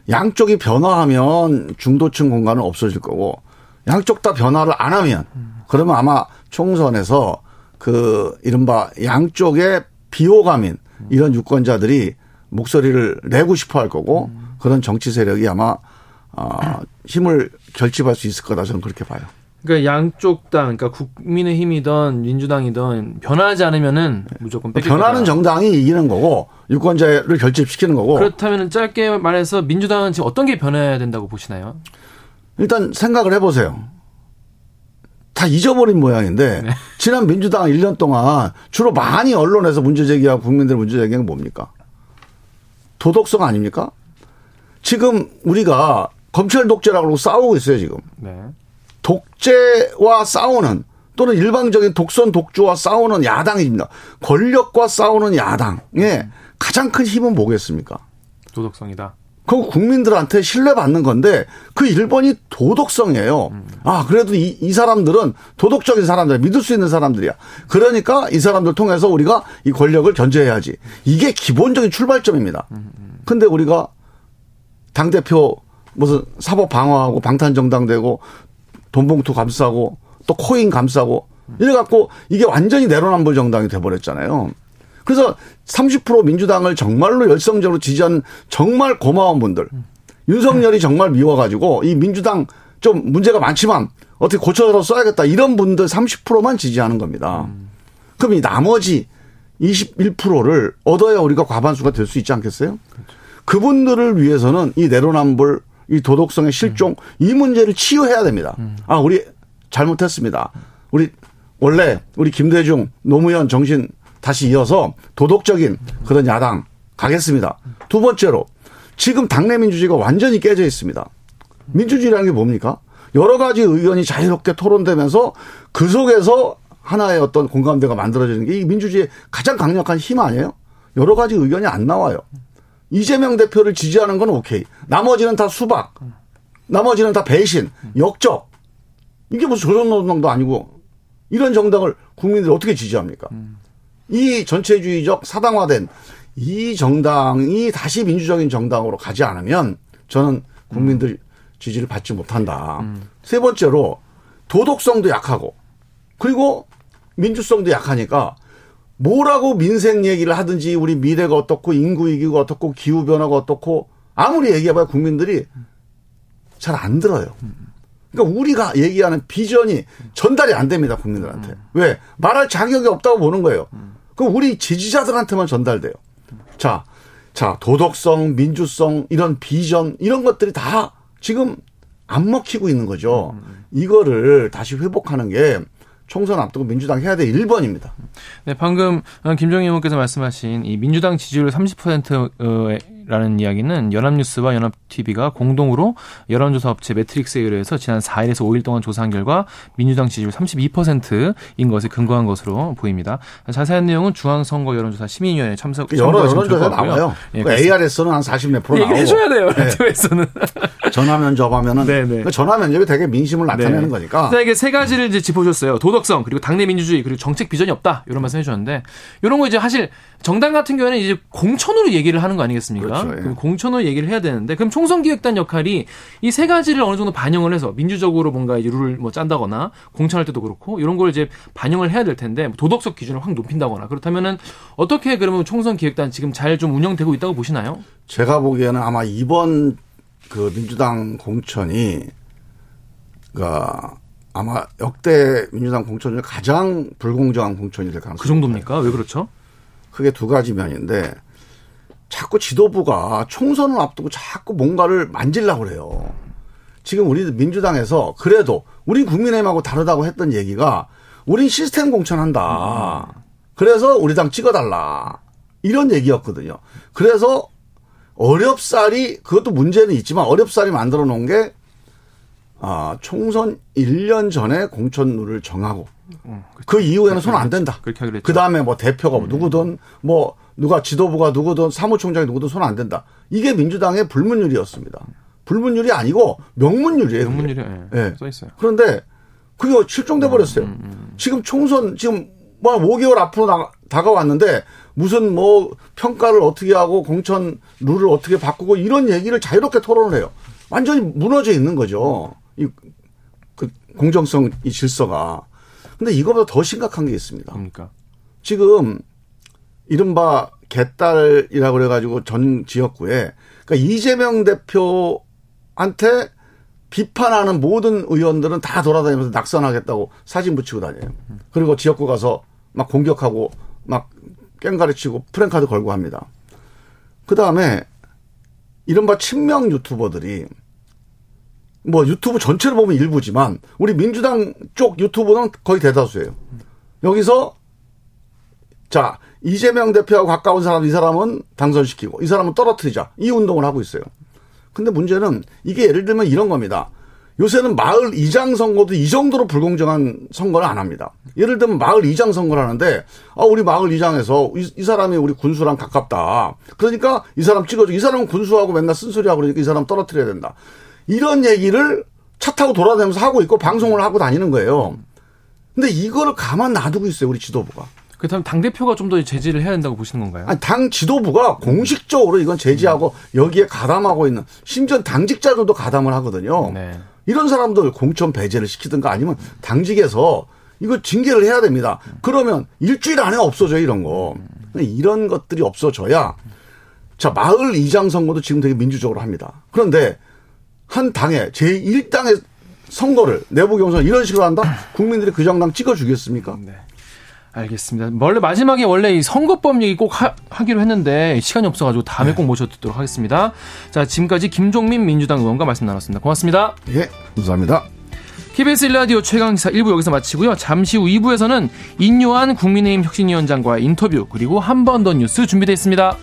양쪽이 변화하면 중도층 공간은 없어질 거고 양쪽 다 변화를 안 하면 그러면 아마 총선에서 그 이른바 양쪽의 비호감인 이런 유권자들이 목소리를 내고 싶어 할 거고 그런 정치 세력이 아마 어 힘을 결집할 수 있을 거다 저는 그렇게 봐요. 그러니까 양쪽 당, 그러니까 국민의힘이든 민주당이든 변하지 않으면은 무조건 뺏길 변하는 거다. 정당이 이기는 거고 유권자를 결집시키는 거고. 그렇다면 짧게 말해서 민주당은 지금 어떤 게 변해야 된다고 보시나요? 일단 생각을 해보세요. 다 잊어버린 모양인데 네. 지난 민주당 1년 동안 주로 많이 언론에서 문제 제기하고 국민들 문제 제기한 게 뭡니까? 도덕성 아닙니까? 지금 우리가 검찰 독재라고 싸우고 있어요 지금. 네. 독재와 싸우는 또는 일방적인 독선 독주와 싸우는 야당입니다. 권력과 싸우는 야당의 가장 큰 힘은 뭐겠습니까? 도덕성이다. 그 국민들한테 신뢰받는 건데 그 1번이 도덕성이에요. 음. 아, 그래도 이, 이 사람들은 도덕적인 사람들, 믿을 수 있는 사람들이야. 그러니까 이 사람들 통해서 우리가 이 권력을 견제해야지. 이게 기본적인 출발점입니다. 근데 우리가 당 대표 무슨 사법 방어하고 방탄정당 되고 돈봉투 감싸고 또 코인 감싸고 이래갖고 이게 완전히 내로남불 정당이 돼버렸잖아요. 그래서 30% 민주당을 정말로 열성적으로 지지한 정말 고마운 분들. 윤석열이 정말 미워가지고 이 민주당 좀 문제가 많지만 어떻게 고쳐서 써야겠다 이런 분들 30%만 지지하는 겁니다. 그럼 이 나머지 21%를 얻어야 우리가 과반수가 될 수 있지 않겠어요? 그분들을 위해서는 이 내로남불 이 도덕성의 실종 음. 이 문제를 치유해야 됩니다. 음. 아 우리 잘못했습니다. 우리 원래 우리 김대중 노무현 정신 다시 이어서 도덕적인 그런 야당 가겠습니다. 두 번째로 지금 당내 민주주의가 완전히 깨져 있습니다. 민주주의라는 게 뭡니까? 여러 가지 의견이 자유롭게 토론되면서 그 속에서 하나의 어떤 공감대가 만들어지는 게 이 민주주의의 가장 강력한 힘 아니에요? 여러 가지 의견이 안 나와요. 이재명 대표를 지지하는 건 오케이. 나머지는 다 수박. 나머지는 다 배신, 역적. 이게 무슨 조선노동당도 아니고 이런 정당을 국민들이 어떻게 지지합니까? 이 전체주의적 사당화된 이 정당이 다시 민주적인 정당으로 가지 않으면 저는 국민들 지지를 받지 못한다. 세 번째로 도덕성도 약하고 그리고 민주성도 약하니까 뭐라고 민생 얘기를 하든지 우리 미래가 어떻고 인구 위기가 어떻고 기후 변화가 어떻고 아무리 얘기해봐야 국민들이 잘 안 들어요. 그러니까 우리가 얘기하는 비전이 전달이 안 됩니다 국민들한테. 왜 말할 자격이 없다고 보는 거예요. 그럼 우리 지지자들한테만 전달돼요. 자, 자 도덕성, 민주성 이런 비전 이런 것들이 다 지금 안 먹히고 있는 거죠. 이거를 다시 회복하는 게 총선 앞두고 민주당 해야 될 1번입니다. 네, 방금 김정희 의원께서 말씀하신 이 민주당 지지율 30%의 라는 이야기는 연합뉴스와 연합TV가 공동으로 여론조사 업체 매트릭스에 의해서 지난 4일에서 5일 동안 조사한 결과 민주당 지지율 32%인 것에 근거한 것으로 보입니다. 자세한 내용은 중앙선거 여론조사 시민위원회 참석 그 여러 여론조사 나와요. 예, 그 ARS는 한 40몇 프로 나오고. 해줘야 돼요. 라디오에서는 네. 전화 면접하면은 네네. 그 전화 면접이 되게 민심을 나타내는 네. 거니까. 자, 이게 세 가지를 이제 짚어줬어요. 도덕성 그리고 당내 민주주의 그리고 정책 비전이 없다 이런 말씀 해주셨는데 이런 거 이제 사실 정당 같은 경우에는 이제 공천으로 얘기를 하는 거 아니겠습니까? 그렇죠, 예. 공천으로 얘기를 해야 되는데 그럼 총선기획단 역할이 이 세 가지를 어느 정도 반영을 해서 민주적으로 뭔가 이제 룰을 뭐 짠다거나 공천할 때도 그렇고 이런 걸 이제 반영을 해야 될 텐데 도덕적 기준을 확 높인다거나 그렇다면은 어떻게 그러면 총선기획단 지금 잘 좀 운영되고 있다고 보시나요? 제가 보기에는 아마 이번 그 민주당 공천이 그니까 아마 역대 민주당 공천 중 가장 불공정한 공천이 될 가능성이 그 정도입니까? 왜 그렇죠? 크게 두 가지 면인데 자꾸 지도부가 총선을 앞두고 자꾸 뭔가를 만질라고 그래요. 지금 우리 민주당에서 그래도 우리 국민의힘하고 다르다고 했던 얘기가 우린 시스템 공천한다. 그래서 우리 당 찍어달라. 이런 얘기였거든요. 그래서 어렵사리 그것도 문제는 있지만 어렵사리 만들어 놓은 게 아, 총선 1년 전에 공천룰을 정하고 음, 그 이후에는 손안 된다. 그 다음에 뭐 대표가 뭐 누구든 뭐 누가 지도부가 누구든 사무총장이 누구든 손안 된다. 이게 민주당의 불문율이었습니다. 불문율이 아니고 명문율이에요. 명문율이 예. 네. 써 있어요. 그런데 그게 실종돼 버렸어요. 음, 음, 음. 지금 총선 지금 뭐 5개월 앞으로 나, 다가왔는데 무슨 뭐 평가를 어떻게 하고 공천 룰을 어떻게 바꾸고 이런 얘기를 자유롭게 토론을 해요. 완전히 무너져 있는 거죠. 이, 그 공정성 이 질서가. 근데 이거보다 더 심각한 게 있습니다. 그러니까. 지금 이른바 개딸이라고 그래가지고 전 지역구에 그러니까 이재명 대표한테 비판하는 모든 의원들은 다 돌아다니면서 낙선하겠다고 사진 붙이고 다녀요. 그리고 지역구 가서 막 공격하고 막 깽가리 치고 프랭카드 걸고 합니다. 그 다음에 이른바 친명 유튜버들이 뭐 유튜브 전체를 보면 일부지만 우리 민주당 쪽 유튜브는 거의 대다수예요. 여기서 자 이재명 대표하고 가까운 사람 이 사람은 당선시키고 이 사람은 떨어뜨리자 이 운동을 하고 있어요. 근데 문제는 이게 예를 들면 이런 겁니다. 요새는 마을 이장 선거도 이 정도로 불공정한 선거를 안 합니다. 예를 들면 마을 이장 선거를 하는데 아 우리 마을 이장에서 이, 이 사람이 우리 군수랑 가깝다. 그러니까 이 사람 찍어주고 이 사람은 군수하고 맨날 쓴소리하고 그러니까 이 사람 떨어뜨려야 된다. 이런 얘기를 차 타고 돌아다니면서 하고 있고 방송을 하고 다니는 거예요. 근데 이거를 가만 놔두고 있어요, 우리 지도부가. 그렇다면 당 대표가 좀 더 제지를 해야 된다고 보시는 건가요? 아니, 당 지도부가 공식적으로 이건 제지하고 여기에 가담하고 있는, 심지어 당직자들도 가담을 하거든요. 네. 이런 사람들 공천 배제를 시키든가 아니면 당직에서 이거 징계를 해야 됩니다. 그러면 일주일 안에 없어져요, 이런 거. 이런 것들이 없어져야 자, 마을 이장 선거도 지금 되게 민주적으로 합니다. 그런데 한 당에 제1당의 선거를 내부 경선 이런 식으로 한다? 국민들이 그 정당 찍어주겠습니까? 네. 알겠습니다. 원래 마지막에 원래 이 선거법 얘기 꼭 하, 기로 했는데 시간이 없어가지고 다음에 네. 꼭 모셔듣도록 하겠습니다. 자, 지금까지 김종민 민주당 의원과 말씀 나눴습니다. 고맙습니다. 예, 감사합니다. KBS 1라디오 최강기사 1부 여기서 마치고요. 잠시 후 2부에서는 인요한 국민의힘 혁신위원장과의 인터뷰 그리고 한 번 더 뉴스 준비되어 있습니다.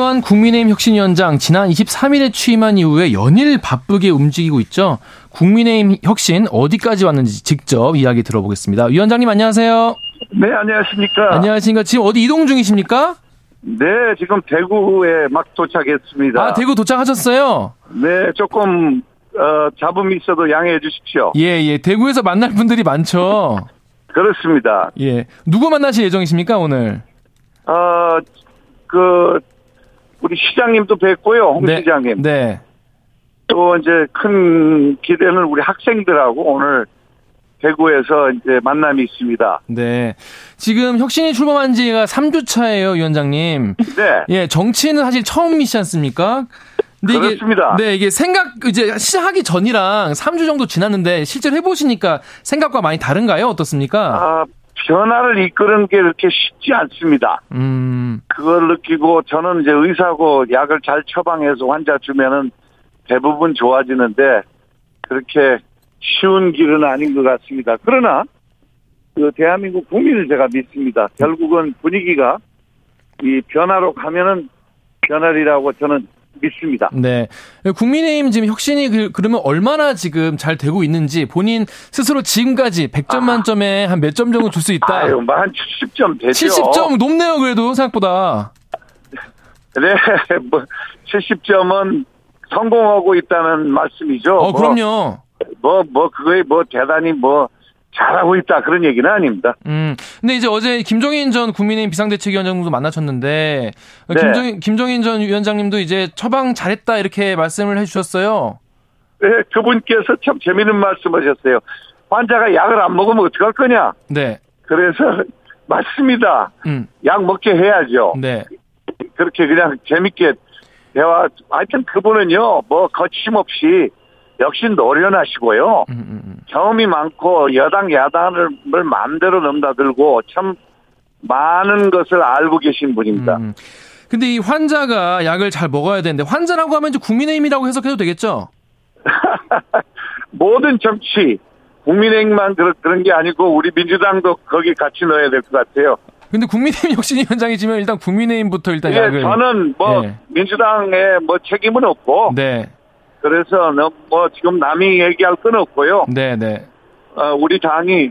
이뇨한 국민의힘 혁신위원장 지난 23일에 취임한 이후에 연일 바쁘게 움직이고 있죠. 국민의힘 혁신 어디까지 왔는지 직접 이야기 들어보겠습니다. 위원장님 안녕하세요. 네, 안녕하십니까. 안녕하십니까. 지금 어디 이동 중이십니까? 네, 지금 대구에 막 도착했습니다. 아, 대구 도착하셨어요? 네, 조금 어, 잡음이 있어도 양해해 주십시오. 예, 예. 대구에서 만날 분들이 많죠. 그렇습니다. 예. 누구 만나실 예정이십니까, 오늘? 어, 그 우리 시장님도 뵙고요, 홍 네. 시장님. 네. 또 이제 큰 기대는 우리 학생들하고 오늘 대구에서 이제 만남이 있습니다. 네. 지금 혁신이 출범한 지가 3주 차예요, 위원장님. 네. 예, 정치는 사실 처음이지 않습니까? 근데 그렇습니다. 이게, 네, 이게 생각, 이제 시작하기 전이랑 3주 정도 지났는데 실제로 해보시니까 생각과 많이 다른가요? 어떻습니까? 아, 변화를 이끄는 게 그렇게 쉽지 않습니다. 음. 그걸 느끼고 저는 이제 의사고 약을 잘 처방해서 환자 주면은 대부분 좋아지는데 그렇게 쉬운 길은 아닌 것 같습니다. 그러나 그 대한민국 국민을 제가 믿습니다. 결국은 분위기가 이 변화로 가면은 변화리라고 저는 믿습니다. 네. 국민의힘 지금 혁신이 그, 그러면 얼마나 지금 잘 되고 있는지 본인 스스로 지금까지 100점 아. 만점에 한몇 점 정도 줄 수 있다. 아유, 뭐 한 70점 되죠. 70점 높네요, 그래도 생각보다. 네, 뭐 70점은 성공하고 있다는 말씀이죠. 어, 그럼요. 뭐, 뭐, 그거에 뭐 대단히 뭐 잘하고 있다 그런 얘기는 아닙니다. 음. 근데 이제 어제 김종인 전 국민의힘 비상대책위원장도 만나셨는데 네. 김종인 김종인 전 위원장님도 이제 처방 잘했다 이렇게 말씀을 해주셨어요. 네, 그분께서 참 재미있는 말씀하셨어요. 환자가 약을 안 먹으면 어떡할 거냐? 네. 그래서 맞습니다. 음. 약 먹게 해야죠. 네. 그렇게 그냥 재밌게 대화. 하여튼 그분은요, 뭐 거침없이 역시 노련하시고요. 음, 음, 음. 경험이 많고 여당 야당을 마음대로 넘나들고 참 많은 것을 알고 계신 분입니다. 음. 근데 이 환자가 약을 잘 먹어야 되는데 환자라고 하면 이제 국민의힘이라고 해석해도 되겠죠? 모든 정치 국민의힘만 그런 게 아니고 우리 민주당도 거기 같이 넣어야 될 것 같아요. 근데 국민의힘 혁신 위원장이지만 일단 국민의힘부터 일단 예, 약을 저는 뭐 예. 민주당에 뭐 책임은 없고 네. 그래서 뭐 지금 남이 얘기할 건 없고요. 네, 네. 어, 우리 당이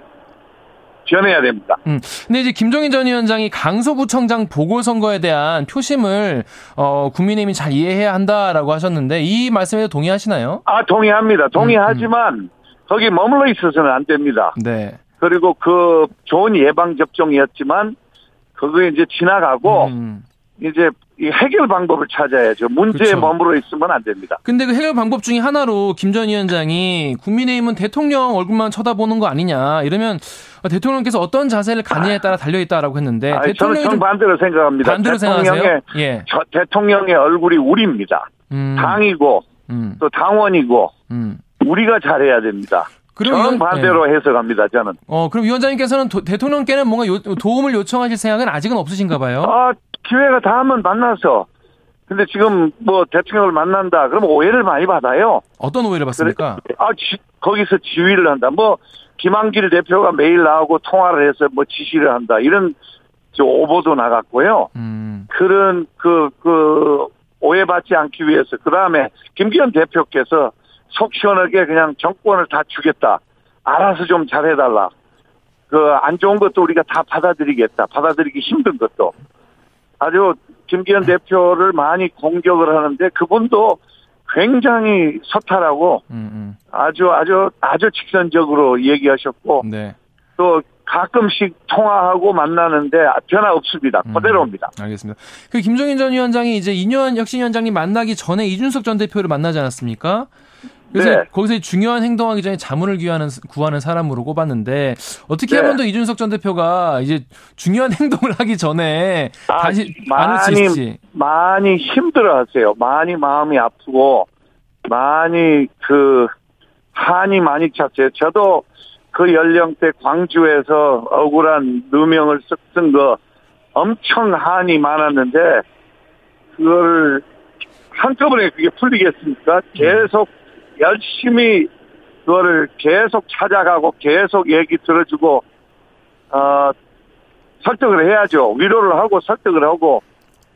변해야 됩니다. 음. 근데 이제 김종인 전 위원장이 강서구청장 보궐선거에 대한 표심을 어, 국민의힘이 잘 이해해야 한다라고 하셨는데 이 말씀에 동의하시나요? 아 동의합니다. 동의하지만 음, 음. 거기 머물러 있어서는 안 됩니다. 네. 그리고 그 좋은 예방 접종이었지만 그거에 이제 지나가고 음. 이제 이 해결 방법을 찾아야죠. 문제에 그렇죠. 머물러 있으면 안 됩니다. 근데 그 해결 방법 중에 하나로 김 전 위원장이 국민의힘은 대통령 얼굴만 쳐다보는 거 아니냐 이러면 대통령께서 어떤 자세를 가느냐에 따라 달려 있다라고 했는데 아, 대통령이 저는 반대로 생각합니다. 반대로 대통령의 예. 저, 대통령의 얼굴이 우리입니다. 음. 당이고 음. 또 당원이고 음. 우리가 잘해야 됩니다. 그럼 반대로 예. 해석합니다. 저는. 어 그럼 위원장님께서는 도, 대통령께는 뭔가 요, 도움을 요청하실 생각은 아직은 없으신가 봐요. 아 기회가 닿으면 만나서. 근데 지금 뭐 대통령을 만난다. 그러면 오해를 많이 받아요. 어떤 오해를 받습니까? 그래, 아, 지, 거기서 지휘를 한다. 뭐 김한길 대표가 매일 나오고 통화를 해서 뭐 지시를 한다. 이런 오보도 나갔고요. 음. 그런 그, 그, 오해받지 않기 위해서. 그 다음에 김기현 대표께서 속 시원하게 그냥 정권을 다 주겠다. 알아서 좀 잘해달라. 그 안 좋은 것도 우리가 다 받아들이겠다. 받아들이기 힘든 것도. 아주 김기현 대표를 많이 공격을 하는데 그분도 굉장히 서탈하고 음, 음. 아주 아주 아주 직선적으로 얘기하셨고 네. 또 가끔씩 통화하고 만나는데 변화 없습니다. 음, 그대로입니다. 음, 알겠습니다. 그 김종인 전 위원장이 이제 이뇨한 혁신위원장님 만나기 전에 이준석 전 대표를 만나지 않았습니까? 그래서 네. 거기서 중요한 행동하기 전에 자문을 구하는 구하는 사람으로 꼽았는데 어떻게 네. 하면 더 이준석 전 대표가 이제 중요한 행동을 하기 전에 아, 다시 많이 많이 힘들어하세요. 많이 마음이 아프고 많이 그 한이 많이 찼어요. 저도 그 연령대 광주에서 억울한 누명을 쓴 거 엄청 한이 많았는데 그걸 한꺼번에 그게 풀리겠습니까? 계속 열심히 그거를 계속 찾아가고 계속 얘기 들어주고 어 설득을 해야죠. 위로를 하고 설득을 하고.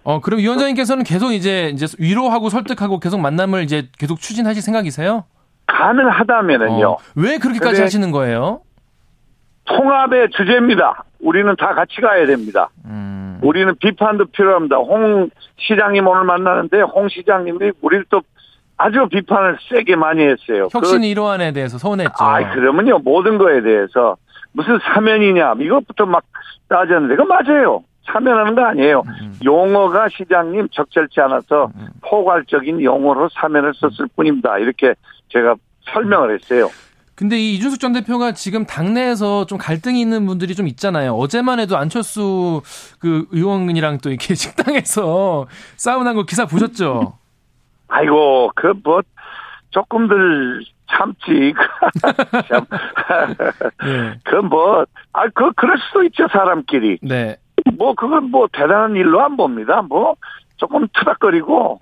어 그럼 위원장님께서는 계속 이제 이제 위로하고 설득하고 계속 만남을 이제 계속 추진하실 생각이세요? 가능하다면은요. 어, 왜 그렇게까지 하시는 거예요? 통합의 주제입니다. 우리는 다 같이 가야 됩니다. 음. 우리는 비판도 필요합니다. 홍 시장님 오늘 만나는데 홍 시장님이 우리를 또 아주 비판을 세게 많이 했어요. 혁신 그, 이러한에 대해서 서운했죠. 아, 그러면요 모든 거에 대해서 무슨 사면이냐 이것부터 막 따졌는데 그 맞아요. 사면하는 거 아니에요. 음. 용어가 시장님 적절치 않아서 음. 포괄적인 용어로 사면을 썼을 뿐입니다. 이렇게 제가 설명을 했어요. 근데 이 이준석 전 대표가 지금 당내에서 좀 갈등이 있는 분들이 좀 있잖아요. 어제만 해도 안철수 그 의원이랑 또 이렇게 식당에서 난거 기사 보셨죠? 아이고, 그 뭐, 조금들 참지. 참. 네. 그 뭐, 아, 그, 그럴 수도 있죠, 사람끼리. 네. 뭐, 그건 뭐, 대단한 일로 안 봅니다. 뭐, 조금 투닥거리고,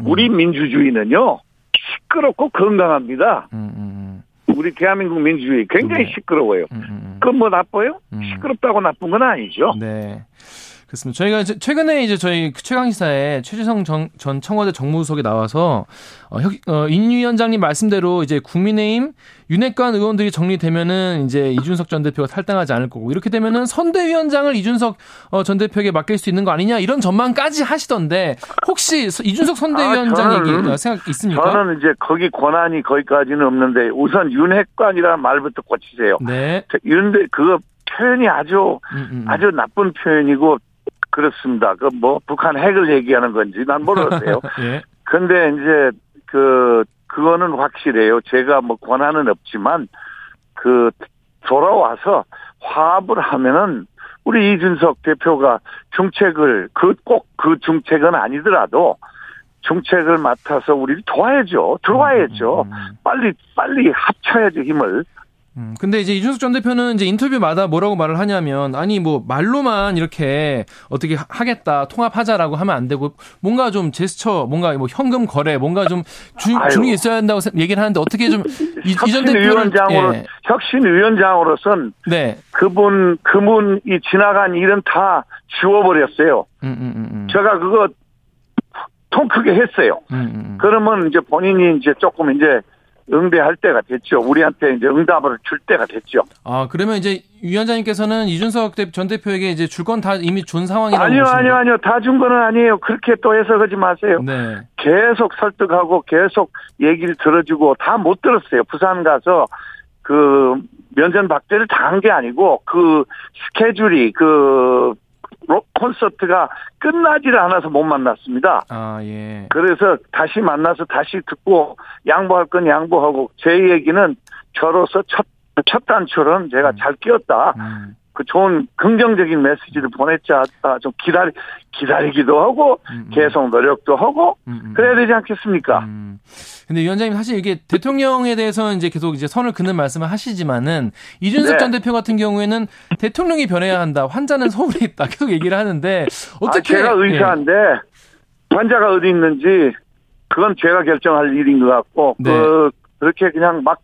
음. 우리 민주주의는요, 시끄럽고 건강합니다. 음, 음. 음. 우리 대한민국 민주주의 굉장히 네. 시끄러워요. 음, 음, 그건 뭐 나빠요? 시끄럽다고 나쁜 건 아니죠. 네. 그렇습니다. 저희가 최근에 이제 저희 최강시사에 최재성 전, 전 청와대 정무수석이 나와서 어, 어, 인 위원장님 말씀대로 이제 국민의힘 윤핵관 의원들이 정리되면은 이제 이준석 전 대표가 탈당하지 않을 거고 이렇게 되면은 선대위원장을 이준석 어, 전 대표에게 맡길 수 있는 거 아니냐 이런 전망까지 하시던데 혹시 이준석 선대위원장 아, 저는, 얘기 생각 있습니까? 저는 이제 거기 권한이 거기까지는 없는데 우선 윤핵관이라는 말부터 고치세요. 네. 윤대 그거 표현이 아주 음, 음. 아주 나쁜 표현이고 그렇습니다. 그 뭐 북한 핵을 얘기하는 건지 난 모르겠어요. 예. 근데 이제 그 그거는 확실해요. 제가 뭐 권한은 없지만 그 돌아와서 화합을 하면은 우리 이준석 대표가 중책을 그 꼭그 그 중책은 아니더라도 중책을 맡아서 우리를 도와야죠. 들어와야죠. 음, 음, 음. 빨리 빨리 합쳐야죠 힘을. 음, 근데 이제 이준석 전 대표는 이제 인터뷰마다 뭐라고 말을 하냐면, 아니, 뭐, 말로만 이렇게 어떻게 하겠다, 통합하자라고 하면 안 되고, 뭔가 좀 제스처, 뭔가 뭐 현금 거래, 뭔가 좀 주, 중이 있어야 한다고 얘기를 하는데, 어떻게 좀, 이전 대표위원장으로, 예. 혁신 위원장으로선, 네. 그분, 그분 이 지나간 일은 다 지워버렸어요. 음, 음, 음, 음. 제가 그거 통 크게 했어요. 음, 음, 그러면 이제 본인이 이제 조금 이제, 응대할 때가 됐죠. 우리한테 이제 응답을 줄 때가 됐죠. 아, 그러면 이제 위원장님께서는 이준석 전 대표에게 이제 줄 건 다 이미 준 상황이라고 아니요, 아니요, 아니요. 다 준 거는 아니에요. 그렇게 또 해석하지 마세요. 네. 계속 설득하고 계속 얘기를 들어주고 다 못 들었어요. 부산 가서 그 면전 박제를 당한 게 아니고 그 스케줄이 그 록 콘서트가 끝나지를 않아서 못 만났습니다. 아, 예. 그래서 다시 만나서 다시 듣고 양보할 건 양보하고 제 얘기는 저로서 첫, 첫 단추는 제가 음. 잘 끼었다. 음. 그 좋은 긍정적인 메시지를 보냈지 않다. 좀 기다리, 기다리기도 하고, 음, 음. 계속 노력도 하고, 음, 음. 그래야 되지 않겠습니까? 음. 근데 위원장님 사실 이게 대통령에 대해서는 이제 계속 이제 선을 긋는 말씀을 하시지만은 이준석 네. 전 대표 같은 경우에는 대통령이 변해야 한다. 환자는 서울에 있다. 계속 얘기를 하는데 어떻게 아, 제가 의사인데 예. 환자가 어디 있는지 그건 제가 결정할 일인 것 같고 네. 그 그렇게 그냥 막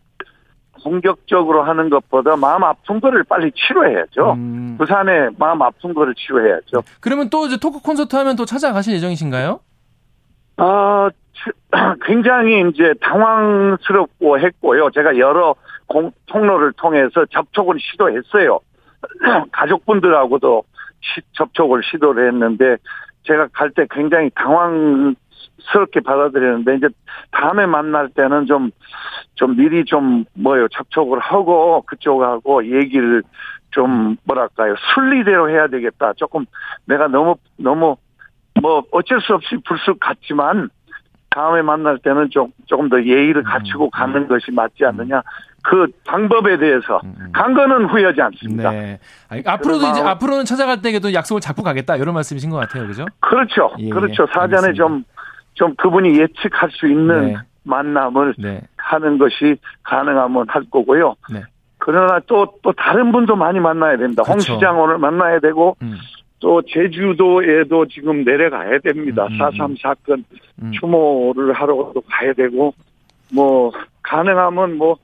공격적으로 하는 것보다 마음 아픈 거를 빨리 치료해야죠. 음. 부산에 마음 아픈 거를 치료해야죠. 그러면 또 이제 토크 콘서트 하면 또 찾아가실 예정이신가요? 아, 굉장히 이제 당황스럽고 했고요. 제가 여러 공, 통로를 통해서 접촉을 시도했어요. 가족분들하고도 시, 접촉을 시도를 했는데 제가 갈 때 굉장히 당황 스럽게 받아들였는데 이제 다음에 만날 때는 좀좀 미리 좀 뭐요 접촉을 하고 그쪽하고 얘기를 좀 뭐랄까요 순리대로 해야 되겠다 조금 내가 너무 너무 뭐 어쩔 수 없이 불쑥 갔지만 다음에 만날 때는 좀 조금 더 예의를 음, 갖추고 가는 음. 것이 맞지 않느냐 그 방법에 대해서 음, 간 거는 후회하지 않습니다. 네. 앞으로도 이제 앞으로는 찾아갈 때에도 약속을 잡고 가겠다 이런 말씀이신 것 같아요, 그죠? 그렇죠, 예, 그렇죠. 사전에 좀 좀 그분이 예측할 수 있는 네. 만남을 네. 하는 것이 가능하면 할 거고요. 네. 그러나 또, 또 다른 분도 많이 만나야 됩니다. 그렇죠. 홍 시장 오늘 만나야 되고, 음. 또 제주도에도 지금 내려가야 됩니다. 음. 4.3 음. 사건 음. 추모를 하러도 가야 되고, 뭐, 가능하면 뭐,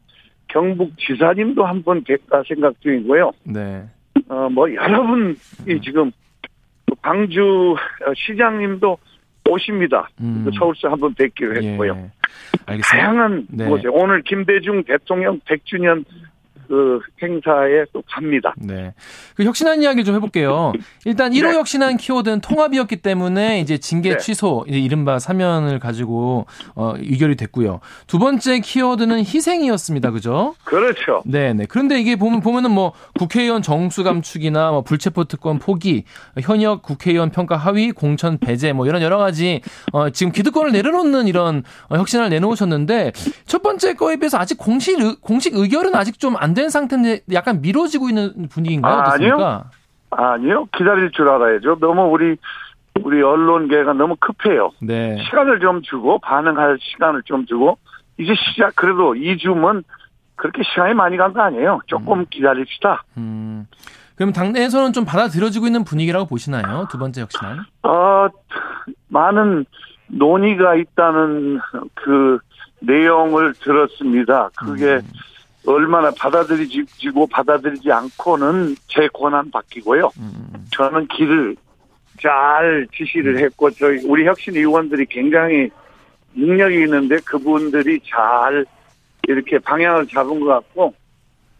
경북 지사님도 한번 뵐까 생각 중이고요. 네. 어, 뭐, 여러분이 음. 지금, 광주 시장님도 오십니다. 음. 서울시 한번 뵙기로 예. 했고요. 예. 알겠습니다. 다양한 네. 뭐죠. 오늘 김대중 대통령 100주년 그 행사에 또 갑니다. 네. 그 혁신안 이야기 좀 해볼게요. 일단 1호 네. 혁신안 키워드는 통합이었기 때문에 이제 징계 네. 취소, 이제 이른바 사면을 가지고 어, 의결이 됐고요. 두 번째 키워드는 희생이었습니다. 그죠? 그렇죠. 네, 네. 그런데 이게 보면 보면은 뭐 국회의원 정수 감축이나 뭐 불체포 특권 포기, 현역 국회의원 평가 하위, 공천 배제 뭐 이런 여러 가지 어, 지금 기득권을 내려놓는 이런 어, 혁신안을 내놓으셨는데 첫 번째 거에 비해서 아직 공식 공식 의결은 아직 좀안 된 상태인데 약간 미뤄지고 있는 분위기인가요? 아, 아니요. 아니요. 기다릴 줄 알아야죠. 너무 우리 우리 언론계가 너무 급해요. 네. 시간을 좀 주고 반응할 시간을 좀 주고 이제 시작 그래도 2주면 그렇게 시간이 많이 간 거 아니에요. 조금 음. 기다립시다. 음. 그럼 당내에서는 좀 받아들여지고 있는 분위기라고 보시나요? 두 번째 혁신안? 어, 많은 논의가 있다는 그 내용을 들었습니다. 그게 음. 얼마나 받아들이지고 받아들이지 않고는 제 권한 바뀌고요. 음. 저는 길을 잘 지시를 음. 했고 저희 우리 혁신 의원들이 굉장히 능력이 있는데 그분들이 잘 이렇게 방향을 잡은 것 같고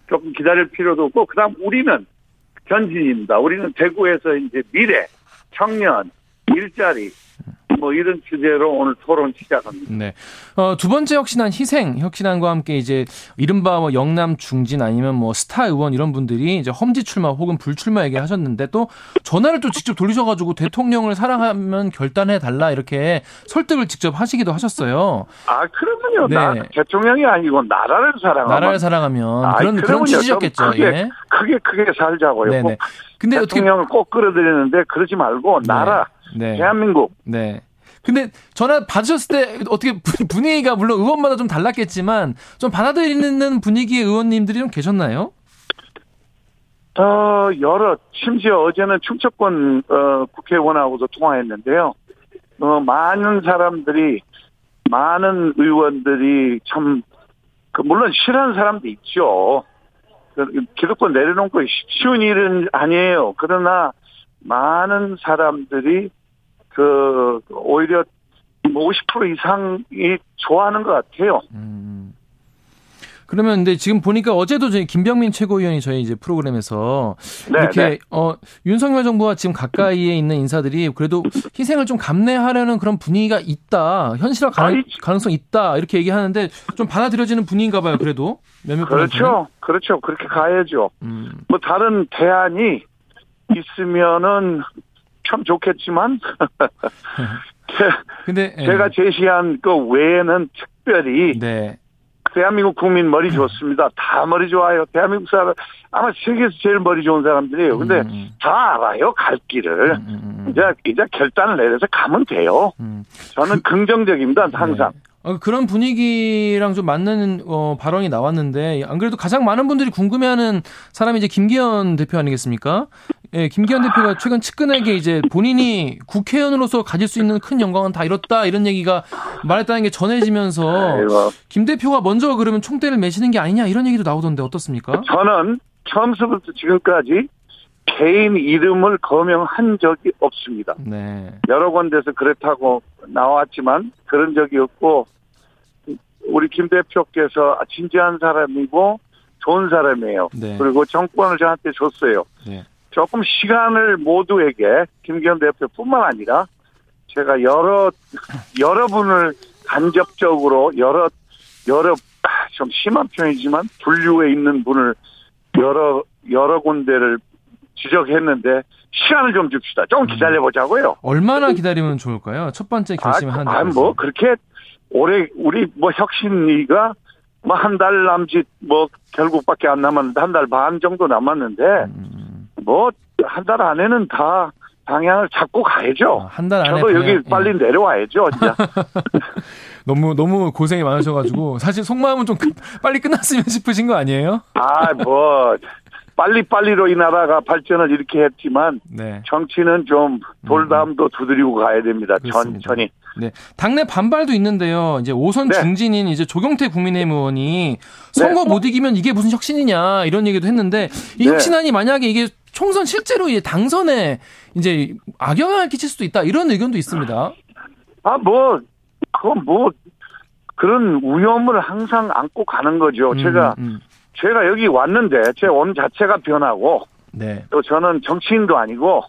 조금 기다릴 필요도 없고 그다음 우리는 전진입니다. 우리는 대구에서 이제 미래, 청년, 일자리 뭐 이런 주제로 오늘 토론 시작합니다. 네. 어, 두 번째 혁신안 희생 혁신안과 함께 이제 이른바 뭐 영남 중진 아니면 뭐 스타 의원 이런 분들이 이제 험지 출마 혹은 불출마 얘기하셨는데 또 전화를 또 직접 돌리셔가지고 대통령을 사랑하면 결단해 달라 이렇게 설득을 직접 하시기도 하셨어요. 아 그러면요. 네. 나 대통령이 아니고 나라를 사랑하면 나라를 사랑하면 아, 그런 그런 취지였겠죠. 크게, 예. 크게 크게 살자고요. 네네. 근데 대통령을 어떻게... 꼭 끌어들이는데 그러지 말고 나라. 네. 네. 대한민국. 네. 근데 전화 받으셨을 때 어떻게 분위기가 물론 의원마다 좀 달랐겠지만 좀 받아들이는 분위기의 의원님들이 좀 계셨나요? 어, 여러, 심지어 어제는 충청권, 어, 국회의원하고도 통화했는데요. 어, 많은 사람들이, 많은 의원들이 참, 그, 물론 싫어하는 사람도 있죠. 그, 기득권 내려놓고 쉬운 일은 아니에요. 그러나, 많은 사람들이 그 오히려 50% 이상이 좋아하는 것 같아요. 음. 그러면 근데 지금 보니까 어제도 저희 김병민 최고위원이 저희 이제 프로그램에서 네, 이렇게 네. 어 윤석열 정부와 지금 가까이에 있는 인사들이 그래도 희생을 좀 감내하려는 그런 분위기가 있다 현실화 가능, 가능성 있다 이렇게 얘기하는데 좀 받아들여지는 분위기인가 봐요 그래도 몇몇 그렇죠 그렇죠 그렇게 가야죠 음. 뭐 다른 대안이 있으면은 참 좋겠지만 근데 예. 제가 제시한 그 외에는 특별히 네. 대한민국 국민 머리 좋습니다. 다 머리 좋아요. 대한민국 사람 아마 세계에서 제일 머리 좋은 사람들이에요. 근데 음. 음. 다 알아요 갈 길을 음, 음, 음, 이제 이제 결단을 내려서 가면 돼요. 음. 저는 그, 긍정적입니다 항상. 네. 어, 그런 분위기랑 좀 맞는 어, 발언이 나왔는데 안 그래도 가장 많은 분들이 궁금해하는 사람이 이제 김기현 대표 아니겠습니까? 예, 김기현 대표가 최근 측근에게 이제 본인이 국회의원으로서 가질 수 있는 큰 영광은 다 이뤘다 이런 얘기가 말했다는 게 전해지면서 김 대표가 먼저 그러면 총대를 매시는 게 아니냐 이런 얘기도 나오던데 어떻습니까? 저는 처음부터 지금까지 개인 이름을 거명한 적이 없습니다. 네. 여러 군데서 그렇다고 나왔지만 그런 적이 없고 우리 김 대표께서 진지한 사람이고 좋은 사람이에요. 네. 그리고 정권을 저한테 줬어요. 네. 조금 시간을 모두에게 김기현 대표뿐만 아니라 제가 여러 여러분을 간접적으로 여러 여러 좀 심한 표현이지만 분류에 있는 분을 여러 여러 군데를 지적했는데 시간을 좀 줍시다. 조금 음. 기다려 보자고요. 얼마나 기다리면 좋을까요? 첫 번째 결심을 하는. 아, 뭐 그렇게 올해 우리 뭐 혁신위가 뭐 한 달 남짓 뭐 결국밖에 안 남았는데 한 달 반 정도 남았는데 음. 뭐한 달 안에는 다 방향을 잡고 가야죠. 아, 한달 안에 저도 여기 빨리 예. 내려와야죠, 진짜. 너무 너무 고생이 많으셔가지고 사실 속마음은 좀 빨리 끝났으면 싶으신 거 아니에요? 아, 뭐 빨리빨리로 이 나라가 발전을 이렇게 했지만 네. 정치는 좀 돌담도 음. 두드리고 가야 됩니다. 그렇습니다. 천천히. 네. 당내 반발도 있는데요. 이제 오선 네. 중진인 이제 조경태 국민의힘 의원이 선거 네. 못 이기면 이게 무슨 혁신이냐 이런 얘기도 했는데 이 네. 혁신안이 만약에 이게 총선 실제로 이제 당선에 이제 악영향을 끼칠 수도 있다 이런 의견도 있습니다. 아, 뭐, 그건 뭐, 그런 위험을 항상 안고 가는 거죠. 음, 제가 음. 제가 여기 왔는데 제 온 자체가 변하고 네. 또 저는 정치인도 아니고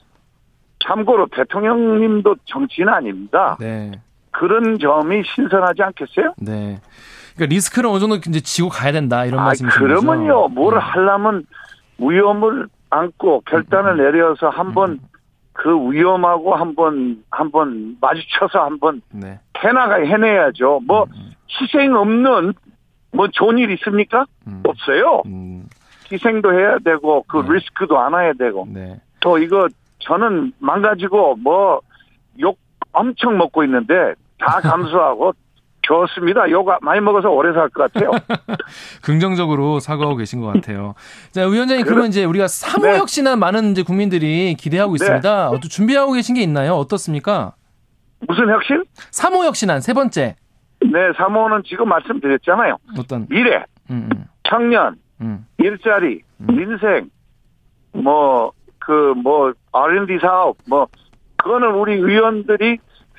참고로 대통령님도 정치인 아닙니다. 네. 그런 점이 신선하지 않겠어요? 네. 그러니까 리스크를 어느 정도 이제 지고 가야 된다 이런 말씀이시죠. 그러면요, 뭘 네. 하려면 위험을 안고 결단을 음. 내려서 한번 음. 그 위험하고 한번 한번 마주쳐서 한번 네. 해나가 해내야죠. 뭐 음. 희생 없는 뭐 좋은 일 있습니까? 음. 없어요. 음. 희생도 해야 되고 그 네. 리스크도 안아야 되고 네. 또 이거 저는 망가지고 뭐 욕 엄청 먹고 있는데 다 감수하고 좋습니다. 요가 많이 먹어서 오래 살 것 같아요. 긍정적으로 사과하고 계신 것 같아요. 자, 위원장님, 그러면 이제 우리가 사모 네. 혁신은 많은 이제 국민들이 기대하고 네. 있습니다. 네. 준비하고 계신 게 있나요? 어떻습니까? 무슨 혁신? 사모 혁신안 세 번째. 네, 사모는 지금 말씀드렸잖아요. 어떤? 미래, 음, 음. 청년, 음. 일자리, 음. 인생, 뭐, 그, 뭐, R&D 사업, 뭐, 그거는 우리 의원들이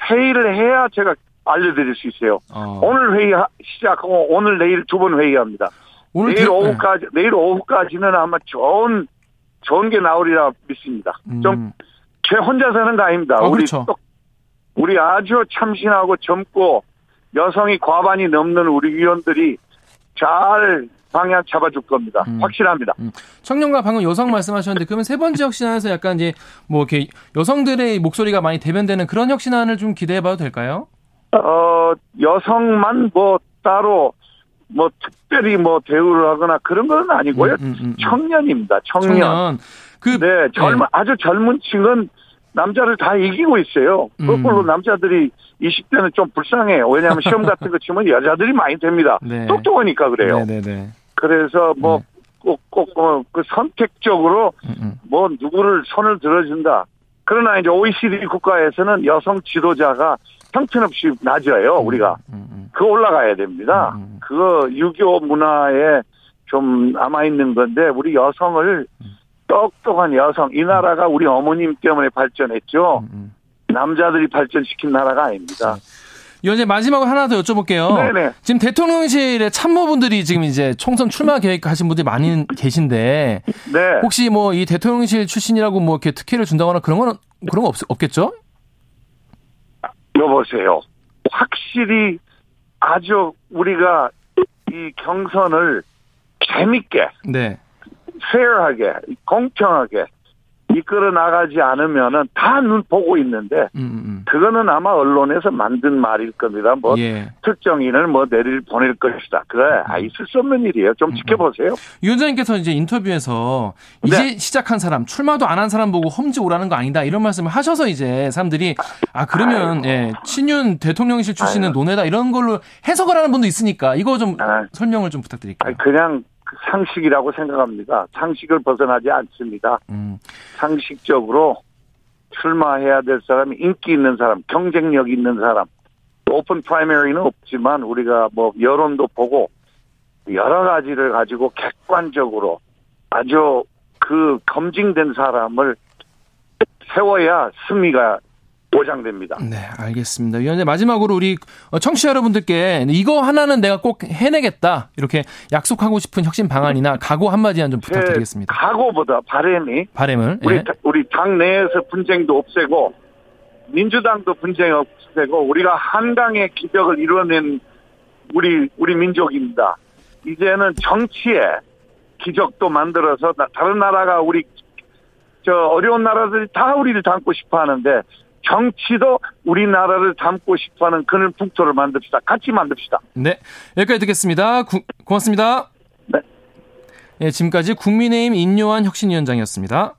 회의를 해야 제가 알려드릴 수 있어요. 어. 오늘 회의 시작하고 오늘 내일 두 번 회의합니다. 오늘 내일 대... 오후까지, 네. 내일 오후까지는 아마 좋은, 좋은 게 나오리라 믿습니다. 음. 좀, 제 혼자 사는 거 아닙니다. 어, 우리 그렇죠. 우리 아주 참신하고 젊고 여성이 과반이 넘는 우리 위원들이 잘 방향 잡아줄 겁니다. 음. 확실합니다. 음. 청년과 방금 여성 말씀하셨는데 그러면 세 번째 혁신안에서 약간 이제 뭐 이렇게 여성들의 목소리가 많이 대변되는 그런 혁신안을 좀 기대해봐도 될까요? 어 여성만 뭐 따로 뭐 특별히 뭐 대우를 하거나 그런 건 아니고요. 음, 음, 음, 음. 청년입니다. 청년. 청년. 그, 네, 젊은 네. 아주 젊은 층은 남자를 다 이기고 있어요. 거꾸로 음. 남자들이 20대는 좀 불쌍해요. 왜냐하면 시험 같은 거 치면 여자들이 많이 됩니다. 네. 똑똑하니까 그래요. 네네네. 네, 네. 그래서 뭐 네. 꼭꼭 어, 그 선택적으로 음, 음. 뭐 누구를 손을 들어준다. 그러나 이제 OECD 국가에서는 여성 지도자가 형편없이 낮아요. 음, 우리가 그거 올라가야 됩니다. 그거 유교 문화에 좀 남아 있는 건데 우리 여성을 똑똑한 여성 이 나라가 우리 어머님 때문에 발전했죠. 남자들이 발전시킨 나라가 아닙니다. 이제 마지막으로 하나 더 여쭤볼게요. 네네. 지금 대통령실에 참모분들이 지금 이제 총선 출마 계획하신 분들이 많이 계신데 네. 혹시 뭐 이 대통령실 출신이라고 뭐 이렇게 특혜를 준다거나 그런 건 그런 거 없, 없겠죠? 여보세요. 확실히 아주 우리가 이 경선을 재밌게, 네. 페어하게, 공평하게 이끌어 나가지 않으면은 다 눈 보고 있는데 음, 음, 음. 그거는 아마 언론에서 만든 말일 겁니다. 뭐 예. 특정인을 뭐 내릴 보낼 것이다. 그래 음. 아 있을 수 없는 일이에요. 좀 지켜보세요. 위원장님께서 이제 인터뷰에서 이제 네. 시작한 사람 출마도 안 한 사람 보고 험지 오라는 거 아니다 이런 말씀을 하셔서 이제 사람들이 아 그러면 예, 친윤 대통령실 출신은 아이고. 논외다 이런 걸로 해석을 하는 분도 있으니까 이거 좀 아 설명을 좀 부탁드릴게요. 그냥 상식이라고 생각합니다. 상식을 벗어나지 않습니다. 음. 상식적으로 출마해야 될 사람이 인기 있는 사람, 경쟁력 있는 사람, 오픈 프라이머리는 없지만 우리가 뭐 여론도 보고 여러 가지를 가지고 객관적으로 아주 그 검증된 사람을 세워야 승리가 보장됩니다. 네, 알겠습니다. 위원님 마지막으로 우리 청취자 여러분들께 이거 하나는 내가 꼭 해내겠다 이렇게 약속하고 싶은 혁신 방안이나 각오 한마디 좀 부탁드리겠습니다. 각오보다 바램이 바램을 우리 예. 우리 당 내에서 분쟁도 없애고 민주당도 분쟁 없애고 우리가 한강의 기적을 이뤄낸 우리 우리 민족입니다. 이제는 정치에 기적도 만들어서 다른 나라가 우리 저 어려운 나라들이 다 우리를 담고 싶어 하는데 정치도 우리나라를 담고 싶어하는 그런 풍토를 만듭시다. 같이 만듭시다. 네, 여기까지 듣겠습니다. 구, 고맙습니다. 네. 네. 지금까지 국민의힘 인요한 혁신위원장이었습니다.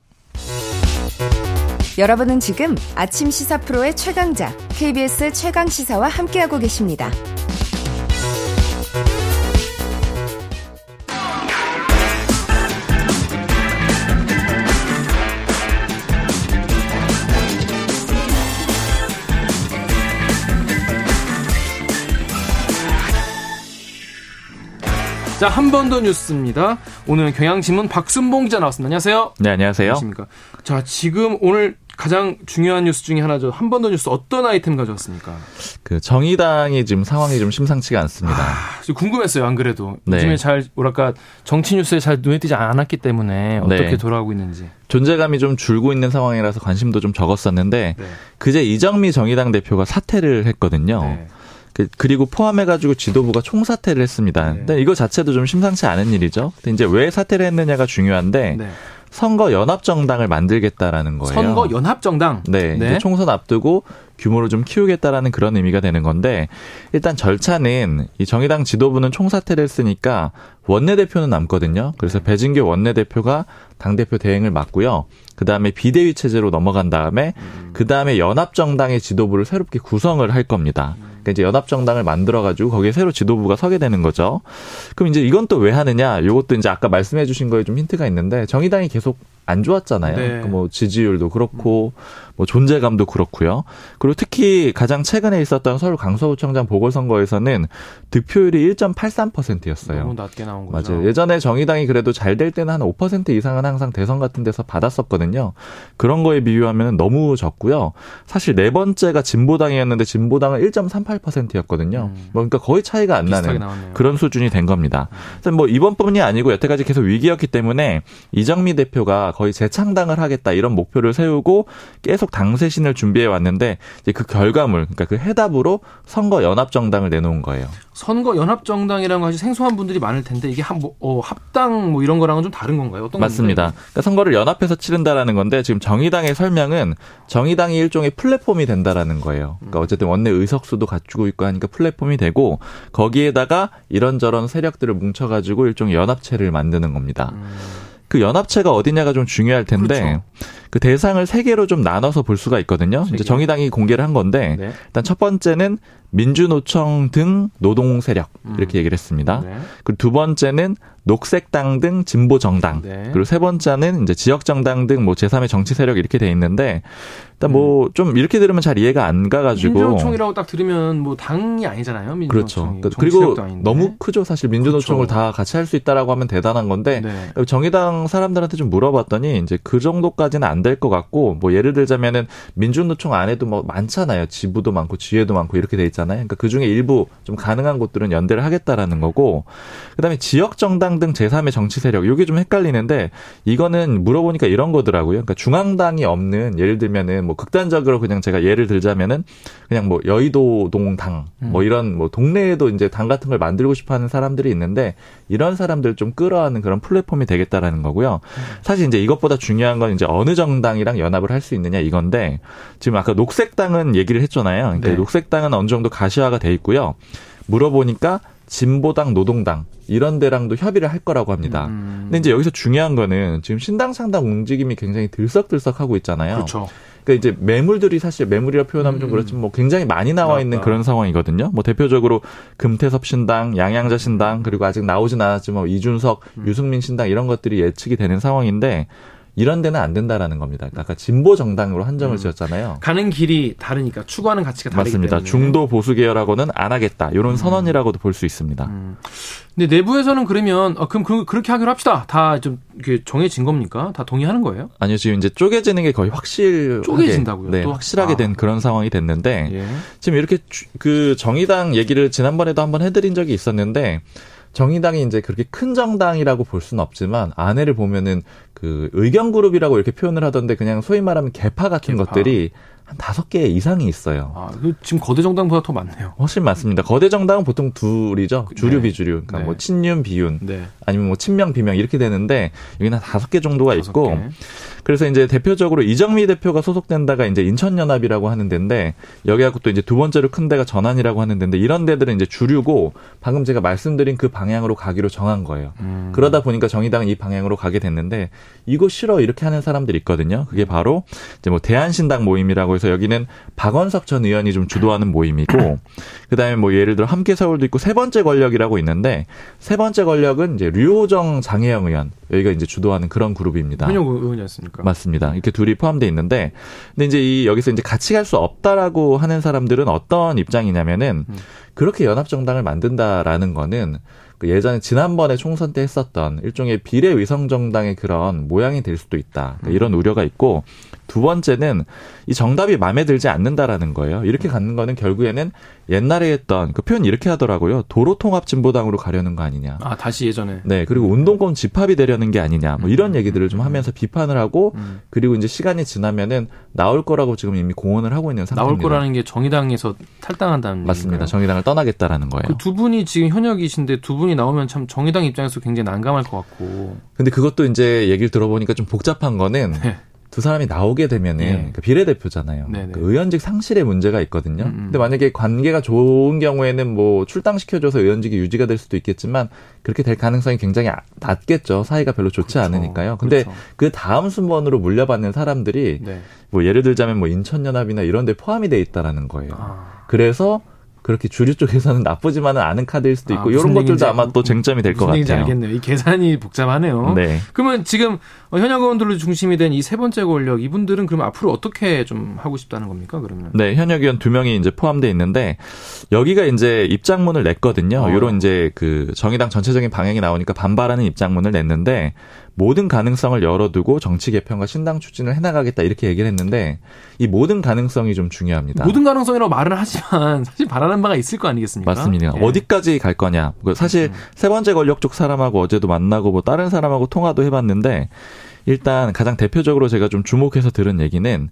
여러분은 지금 아침 시사 프로의 최강자 KBS 최강 시사와 함께하고 계십니다. 자, 한 번 더 뉴스입니다. 오늘 경향신문 박순봉 기자 나왔습니다. 안녕하세요. 네, 안녕하세요. 안녕하십니까. 자, 지금 오늘 가장 중요한 뉴스 중에 하나죠. 한 번 더 뉴스 어떤 아이템 가져왔습니까? 그 정의당이 지금 상황이 좀 심상치가 않습니다. 아, 궁금했어요. 안 그래도 네. 요즘에 잘 뭐랄까 정치 뉴스에 잘 눈에 띄지 않았기 때문에 어떻게 네. 돌아가고 있는지 존재감이 좀 줄고 있는 상황이라서 관심도 좀 적었었는데 네. 그제 이정미 정의당 대표가 사퇴를 했거든요. 네. 그, 그리고 포함해가지고 지도부가 총사퇴를 했습니다. 네. 근데 이거 자체도 좀 심상치 않은 일이죠. 근데 이제 왜 사퇴를 했느냐가 중요한데 네. 선거 연합 정당을 만들겠다라는 거예요. 선거 연합 정당. 네. 네. 총선 앞두고 규모를 좀 키우겠다라는 그런 의미가 되는 건데 일단 절차는 이 정의당 지도부는 총사퇴를 했으니까 원내대표는 남거든요. 그래서 네. 배진교 원내대표가 당대표 대행을 맡고요. 그 다음에 비대위 체제로 넘어간 다음에 음. 그 다음에 연합정당의 지도부를 새롭게 구성을 할 겁니다. 그러니까 이제 연합정당을 만들어가지고 거기에 새로 지도부가 서게 되는 거죠. 그럼 이제 이건 또 왜 하느냐? 이것도 이제 아까 말씀해주신 거에 좀 힌트가 있는데 정의당이 계속 안 좋았잖아요. 네. 그러니까 뭐 지지율도 그렇고 뭐 존재감도 그렇고요. 그리고 특히 가장 최근에 있었던 서울 강서구청장 보궐선거에서는 득표율이 1.83%였어요. 너무 낮게 나온 거죠. 맞아요. 예전에 정의당이 그래도 잘 될 때는 한 5% 이상은 항상 대선 같은 데서 받았었거든요. 그런 거에 비유하면 너무 적고요. 사실 네 번째가 진보당이었는데 진보당은 1.38%였거든요. 음. 뭐 그러니까 거의 차이가 안 나는 나왔네요. 그런 수준이 된 겁니다. 음. 뭐 이번뿐이 아니고 여태까지 계속 위기였기 때문에 이정미 대표가 거의 재창당을 하겠다 이런 목표를 세우고 계속 당세신을 준비해 왔는데 이제 그 결과물 그러니까 그 해답으로 선거 연합 정당을 내놓은 거예요. 선거 연합 정당이라는 것이 생소한 분들이 많을 텐데 이게 한 뭐, 어, 합당 뭐 이런 거랑은 좀 다른 건가요? 어떤 맞습니다. 그러니까 선거를 연합해서 치른다라는 건데 지금 정의당의 설명은 정의당이 일종의 플랫폼이 된다라는 거예요. 그러니까 음. 어쨌든 원내 의석수도 갖추고 있고 하니까 플랫폼이 되고 거기에다가 이런저런 세력들을 뭉쳐가지고 일종의 연합체를 만드는 겁니다. 음. 그 연합체가 어디냐가 좀 중요할 텐데 그렇죠. 그 대상을 세 개로 좀 나눠서 볼 수가 있거든요. 이제 정의당이 공개를 한 건데 네. 일단 첫 번째는 민주노총 등 노동 세력 이렇게 음. 얘기를 했습니다. 네. 그리고 두 번째는 녹색당 등 진보 정당 네. 그리고 세 번째는 이제 지역 정당 등 뭐 제3의 정치 세력 이렇게 돼 있는데 일단 뭐좀 음. 이렇게 들으면 잘 이해가 안 가가지고 민주노총이라고 딱 들으면 뭐 당이 아니잖아요. 민주노총이. 그렇죠. 그리고 너무 크죠. 사실 민주노총을 그렇죠. 다 같이 할 수 있다라고 하면 대단한 건데 네. 정의당 사람들한테 좀 물어봤더니 이제 그 정도까지는 안 될 것 같고 뭐 예를 들자면은 민주노총 안에도 뭐 많잖아요. 지부도 많고 지회도 많고 이렇게 돼 있잖아요. 그러니까 그 중에 일부 좀 가능한 곳들은 연대를 하겠다라는 거고 그다음에 지역 정당 등 제3의 정치 세력 이게 좀 헷갈리는데 이거는 물어보니까 이런 거더라고요. 그러니까 중앙당이 없는 예를 들면은 뭐 극단적으로 그냥 제가 예를 들자면은 그냥 뭐 여의도 동당 뭐 음. 이런 뭐 동네에도 이제 당 같은 걸 만들고 싶어 하는 사람들이 있는데 이런 사람들 좀 끌어안는 그런 플랫폼이 되겠다라는 거고요. 사실 이제 이것보다 중요한 건 이제 어느 정당이랑 연합을 할 수 있느냐 이건데 지금 아까 녹색당은 얘기를 했잖아요. 그러니까 네. 녹색당은 어느 정도 가시화가 돼 있고요. 물어보니까 진보당, 노동당 이런 데랑도 협의를 할 거라고 합니다. 음. 근데 이제 여기서 중요한 거는 지금 신당 상당 움직임이 굉장히 들썩들썩하고 있잖아요. 그렇죠. 그러니까 이제 매물들이 사실 매물이라 표현하면 좀 음. 그렇지만 뭐 굉장히 많이 나와 있는 그런 상황이거든요. 뭐 대표적으로 금태섭 신당, 양양자 신당 그리고 아직 나오진 않았지만 뭐 이준석, 음. 유승민 신당 이런 것들이 예측이 되는 상황인데 이런 데는 안 된다라는 겁니다. 그러니까 아까 진보 정당으로 한정을 음. 지었잖아요. 가는 길이 다르니까 추구하는 가치가 다르기 맞습니다. 때문에. 중도 보수 계열하고는 안 하겠다. 이런 음. 선언이라고도 볼 수 있습니다. 음. 근데 내부에서는 그러면 어, 그럼 그, 렇게 하기로 합시다. 다 좀 정해진 겁니까? 다 동의하는 거예요? 아니요. 지금 이제 쪼개지는 게 거의 확실 쪼개진다고요. 네, 또? 확실하게 아. 된 그런 상황이 됐는데 예. 지금 이렇게 그 정의당 얘기를 지난번에도 한번 해드린 적이 있었는데 정의당이 이제 그렇게 큰 정당이라고 볼 수는 없지만 안에를 보면은 그 의견 그룹이라고 이렇게 표현을 하던데 그냥 소위 말하면 개파 같은 개파. 것들이 한 다섯 개 이상이 있어요. 아, 그 지금 거대 정당보다 더 많네요. 훨씬 많습니다. 거대 정당은 보통 둘이죠. 주류, 네. 비주류. 그러니까 네. 뭐 친윤, 비윤. 네. 아니면 뭐 친명, 비명 이렇게 되는데 여기는 다섯 개 정도가 있고 개. 그래서 이제 대표적으로 이정미 대표가 소속된 다가 이제 인천연합이라고 하는 데인데 여기하고 또 이제 두 번째로 큰 데가 전환이라고 하는 데인데 이런 데들은 이제 주류고 방금 제가 말씀드린 그 방향으로 가기로 정한 거예요. 음. 그러다 보니까 정의당은 이 방향으로 가게 됐는데 이거 싫어 이렇게 하는 사람들이 있거든요. 그게 바로 이제 뭐 대한신당 모임이라고 해서 여기는 박원석 전 의원이 좀 주도하는 모임이고 그다음에 뭐 예를 들어 함께 서울도 있고 세 번째 권력이라고 있는데 세 번째 권력은 이제 류호정 장혜영 의원 여기가 이제 주도하는 그런 그룹입니다. 현역 의원이었습니까? 맞습니다. 이렇게 둘이 포함되어 있는데 근데 이제 이 여기서 이제 같이 갈 수 없다라고 하는 사람들은 어떤 입장이냐면은 음. 그렇게 연합 정당을 만든다라는 거는 그 예전에 지난번에 총선 때 했었던 일종의 비례 위성 정당의 그런 모양이 될 수도 있다. 그러니까 이런 우려가 있고 두 번째는 이 정답이 마음에 들지 않는다라는 거예요. 이렇게 갖는 거는 결국에는 옛날에 했던 그 표현 이렇게 하더라고요. 도로 통합 진보당으로 가려는 거 아니냐. 아 다시 예전에. 네 그리고 운동권 집합이 되려는 게 아니냐. 뭐 이런 얘기들을 좀 하면서 비판을 하고 음. 그리고 이제 시간이 지나면은 나올 거라고 지금 이미 공언을 하고 있는 상태입니다. 나올 거라는 게 정의당에서 탈당한다는 맞습니다. 얘기인가요? 정의당을 떠나겠다라는 거예요. 그 두 분이 지금 현역이신데 두 분이 나오면 참 정의당 입장에서 굉장히 난감할 것 같고. 근데 그것도 이제 얘기를 들어보니까 좀 복잡한 거는. 네. 두 사람이 나오게 되면은 네. 그 비례대표잖아요. 그 의원직 상실의 문제가 있거든요. 음음. 근데 만약에 관계가 좋은 경우에는 뭐 출당시켜줘서 의원직이 유지가 될 수도 있겠지만 그렇게 될 가능성이 굉장히 아, 낮겠죠. 사이가 별로 좋지 그렇죠. 않으니까요. 근데 그렇죠. 그 다음 순번으로 물려받는 사람들이 네. 뭐 예를 들자면 뭐 인천연합이나 이런 데 포함이 돼 있다라는 거예요. 아. 그래서 그렇게 주류 쪽에서는 나쁘지만은 않은 카드일 수도 있고 아, 이런 것들도 아마 또 쟁점이 될 것 같아요. 알겠네요. 이 계산이 복잡하네요. 네. 그러면 지금 현역 의원들로 중심이 된 이 세 번째 권력 이분들은 그럼 앞으로 어떻게 좀 하고 싶다는 겁니까? 그러면 네, 현역 의원 두 명이 이제 포함돼 있는데 여기가 이제 입장문을 냈거든요. 어. 요런 이제 그 정의당 전체적인 방향이 나오니까 반발하는 입장문을 냈는데 모든 가능성을 열어두고 정치 개편과 신당 추진을 해나가겠다 이렇게 얘기를 했는데 이 모든 가능성이 좀 중요합니다. 모든 가능성이라고 말은 하지만 사실 바라는 바가 있을 거 아니겠습니까? 맞습니다. 예. 어디까지 갈 거냐. 그 사실 음. 세 번째 권력 쪽 사람하고 어제도 만나고 뭐 다른 사람하고 통화도 해봤는데 일단 가장 대표적으로 제가 좀 주목해서 들은 얘기는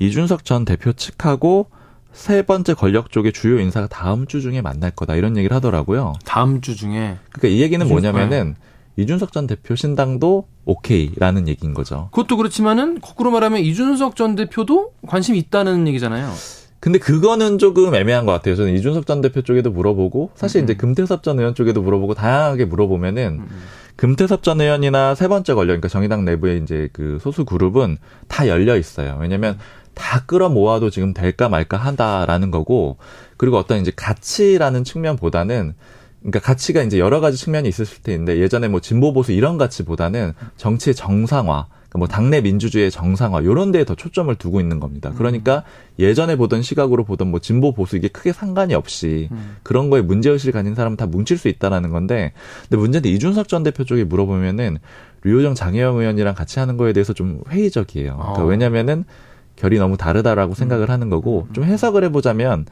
이준석 전 대표 측하고 세 번째 권력 쪽의 주요 인사가 다음 주 중에 만날 거다 이런 얘기를 하더라고요. 다음 주 중에. 그러니까 이 얘기는 뭐냐면은 네. 이준석 전 대표 신당도 오케이라는 얘기인 거죠. 그것도 그렇지만은 거꾸로 말하면 이준석 전 대표도 관심이 있다는 얘기잖아요. 근데 그거는 조금 애매한 것 같아요. 저는 이준석 전 대표 쪽에도 물어보고 사실 음. 이제 금태섭 전 의원 쪽에도 물어보고 다양하게 물어보면은 음. 금태섭 전 의원이나 세 번째 권력, 그러니까 정의당 내부에 이제 그 소수 그룹은 다 열려 있어요. 왜냐면 다 끌어모아도 지금 될까 말까 한다라는 거고, 그리고 어떤 이제 가치라는 측면보다는 그러니까 가치가 이제 여러 가지 측면이 있을 텐데 예전에 뭐 진보 보수 이런 가치보다는 정치의 정상화, 그러니까 뭐 당내 민주주의의 정상화 요런 데에 더 초점을 두고 있는 겁니다. 그러니까 예전에 보던 시각으로 보던 뭐 진보 보수 이게 크게 상관이 없이 그런 거에 문제 의식을 가진 사람은 다 뭉칠 수 있다라는 건데 근데 문제는 이준석 전 대표 쪽에 물어보면은 류호정 장혜영 의원이랑 같이 하는 거에 대해서 좀 회의적이에요. 그러니까 어. 왜냐면은 결이 너무 다르다라고 생각을 하는 거고 좀 해석을 해 보자면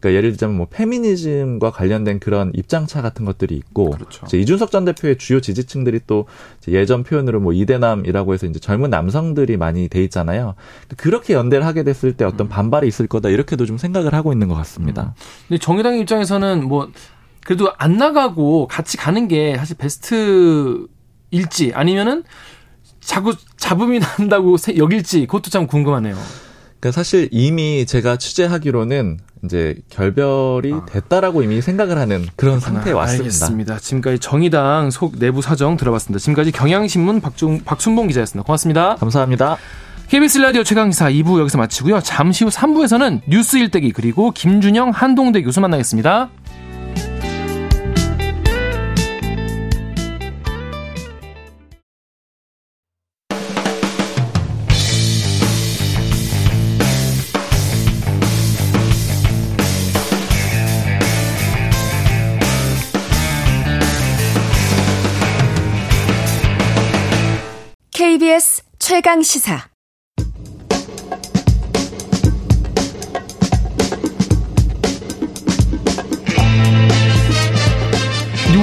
그러니까 예를 들자면 뭐 페미니즘과 관련된 그런 입장차 같은 것들이 있고 그렇죠. 이제 이준석 전 대표의 주요 지지층들이 또 예전 표현으로 뭐 이대남이라고 해서 이제 젊은 남성들이 많이 돼 있잖아요. 그렇게 연대를 하게 됐을 때 어떤 음. 반발이 있을 거다 이렇게도 좀 생각을 하고 있는 것 같습니다. 음. 근데 정의당 입장에서는 뭐 그래도 안 나가고 같이 가는 게 사실 베스트일지 아니면은 자꾸 잡음이 난다고 여길지 그것도 참 궁금하네요. 그러니까 사실 이미 제가 취재하기로는 이제 결별이 아. 됐다라고 이미 생각을 하는 그런 그렇구나. 상태에 왔습니다. 알겠습니다. 지금까지 정의당 속 내부 사정 들어봤습니다. 지금까지 경향신문 박중, 박순봉 기자였습니다. 고맙습니다. 감사합니다. KBS 라디오 최강시사 2부 여기서 마치고요. 잠시 후 3부에서는 뉴스 일대기 그리고 김준영 한동대 교수 만나겠습니다. 최강 시사.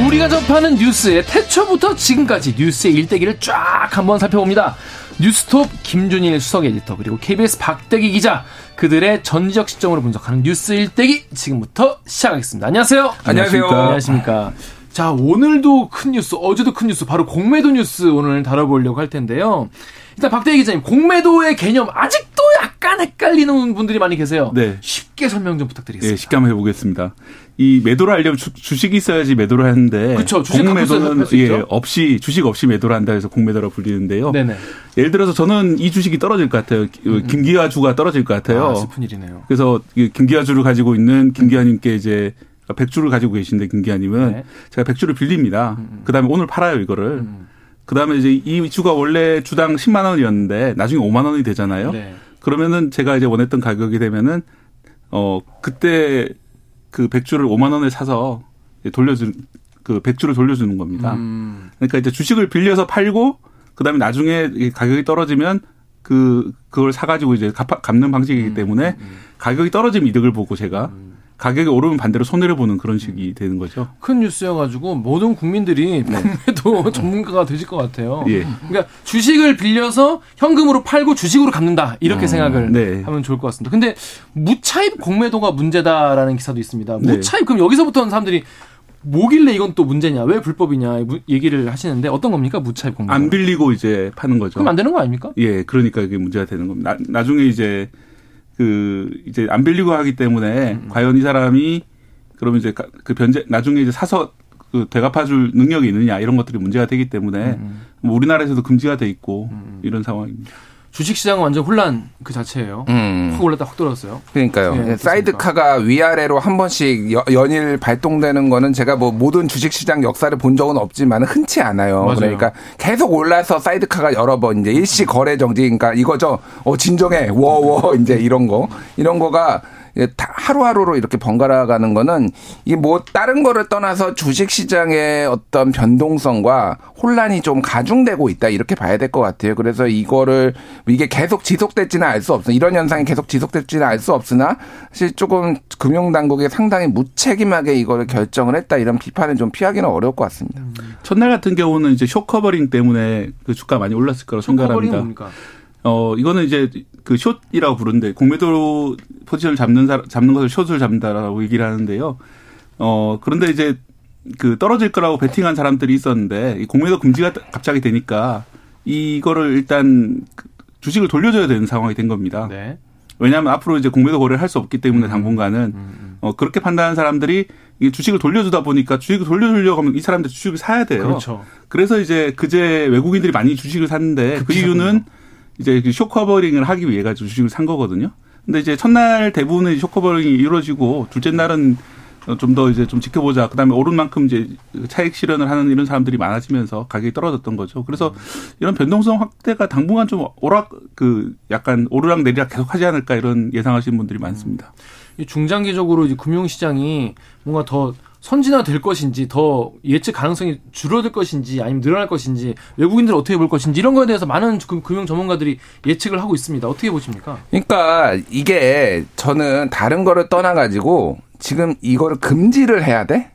우리가 접하는 뉴스의 태초부터 지금까지 뉴스의 일대기를 쫙 한번 살펴봅니다. 뉴스톱 김준일 수석 에디터 그리고 KBS 박대기 기자 그들의 전지적 시점으로 분석하는 뉴스 일대기 지금부터 시작하겠습니다. 안녕하세요. 안녕하세요. 안녕하십니까. 자, 오늘도 큰 뉴스, 어제도 큰 뉴스, 바로 공매도 뉴스 오늘 다뤄보려고 할 텐데요. 일단 박대희 기자님, 공매도의 개념 아직도 약간 헷갈리는 분들이 많이 계세요. 네. 쉽게 설명 좀 부탁드리겠습니다. 네, 쉽게 한번 해보겠습니다. 이 매도를 하려면 주, 식이 있어야지 매도를 하는데 그쵸, 공매도는 예, 없이 주식 없이 매도를 한다 해서 공매도라고 불리는데요. 네네. 예를 들어서 저는 이 주식이 떨어질 것 같아요. 음. 음. 김기아주가 떨어질 것 같아요. 아, 슬픈 일이네요. 그래서 김기아주를 가지고 있는 김기아님께 이제 백주를 가지고 계신데 김기아님은 네. 제가 백주를 빌립니다. 음. 음. 그다음에 오늘 팔아요 이거를. 음. 그다음에 이제 이 주가 원래 주당 10만 원이었는데 나중에 5만 원이 되잖아요. 네. 그러면은 제가 이제 원했던 가격이 되면은 어 그때 그 백주를 5만 원에 사서 돌려준 그 백주를 돌려주는 겁니다. 음. 그러니까 이제 주식을 빌려서 팔고 그다음에 나중에 가격이 떨어지면 그 그걸 사가지고 이제 갚, 갚는 방식이기 음, 때문에 음, 음. 가격이 떨어지면 이득을 보고 제가 가격이 오르면 반대로 손해를 보는 그런 식이 되는 거죠. 큰 뉴스여가지고 모든 국민들이 공매도 네. 전문가가 되실 것 같아요. 예. 그러니까 주식을 빌려서 현금으로 팔고 주식으로 갚는다 이렇게 음, 생각을 네. 하면 좋을 것 같습니다. 근데 무차입 공매도가 문제다라는 기사도 있습니다. 네. 무차입 네. 그럼 여기서부터는 사람들이 뭐길래 이건 또 문제냐, 왜 불법이냐 얘기를 하시는데 어떤 겁니까 무차입 공매도? 안 빌리고 이제 파는 거죠. 그럼 안 되는 거 아닙니까? 예, 그러니까 이게 문제가 되는 겁니다. 나, 나중에 이제 그 이제 안 빌리고 하기 때문에 음. 과연 이 사람이 그러면 이제 그 변제 나중에 이제 사서 그 되갚아줄 능력이 있느냐 이런 것들이 문제가 되기 때문에 음. 뭐 우리나라에서도 금지가 돼 있고 음. 이런 상황입니다. 주식시장은 완전 혼란 그 자체예요. 음. 확 올랐다 확 떨어졌어요. 그러니까요. 네, 사이드카가 위아래로 한 번씩 여, 연일 발동되는 거는 제가 뭐 모든 주식시장 역사를 본 적은 없지만 흔치 않아요. 맞아요. 그러니까 계속 올라서 사이드카가 여러 번 이제 일시 거래 정지 그러니까 이거죠. 어 진정해 워워 이제 이런 거 이런 거가 하루하루로 이렇게 번갈아 가는 거는 이게 뭐 다른 거를 떠나서 주식 시장의 어떤 변동성과 혼란이 좀 가중되고 있다 이렇게 봐야 될 것 같아요. 그래서 이거를 이게 계속 지속될지는 알 수 없어. 이런 현상이 계속 지속될지는 알 수 없으나 사실 조금 금융 당국이 상당히 무책임하게 이거를 결정을 했다 이런 비판을 좀 피하기는 어려울 것 같습니다. 첫날 같은 경우는 이제 short covering 때문에 그 주가 많이 올랐을 거라고 생각합니다. 뭡니까? 어, 이거는 이제 그 숏이라고 부르는데 공매도 포지션을 잡는 사 잡는 것을 숏을 잡는다라고 얘기를 하는데요. 어, 그런데 이제 그 떨어질 거라고 베팅한 사람들이 있었는데 이 공매도 금지가 갑자기 되니까 이거를 일단 그 주식을 돌려줘야 되는 상황이 된 겁니다. 네. 왜냐하면 앞으로 이제 공매도 거래를 할 수 없기 때문에 음. 당분간은 음, 음. 어 그렇게 판단한 사람들이 이 주식을 돌려주다 보니까 주식을 돌려주려고 하면 이 사람들 주식을 사야 돼요. 그렇죠. 그래서 이제 그제 외국인들이 많이 주식을 샀는데 그 이유는 이제 그 short covering을 하기 위해 가지고 주식을 산 거거든요. 근데 이제 첫날 대부분의 short covering이 이루어지고 둘째 날은 좀 더 이제 좀 지켜보자. 그다음에 오른 만큼 이제 차익 실현을 하는 이런 사람들이 많아지면서 가격이 떨어졌던 거죠. 그래서 이런 변동성 확대가 당분간 좀 오락 그 약간 오르락 내리락 계속 하지 않을까 이런 예상하시는 분들이 많습니다. 중장기적으로 이제 금융시장이 뭔가 더 선진화될 것인지 더 예측 가능성이 줄어들 것인지 아니면 늘어날 것인지 외국인들 어떻게 볼 것인지 이런 거에 대해서 많은 금융 전문가들이 예측을 하고 있습니다. 어떻게 보십니까? 그러니까 이게 저는 다른 거를 떠나 가지고 지금 이거를 금지를 해야 돼?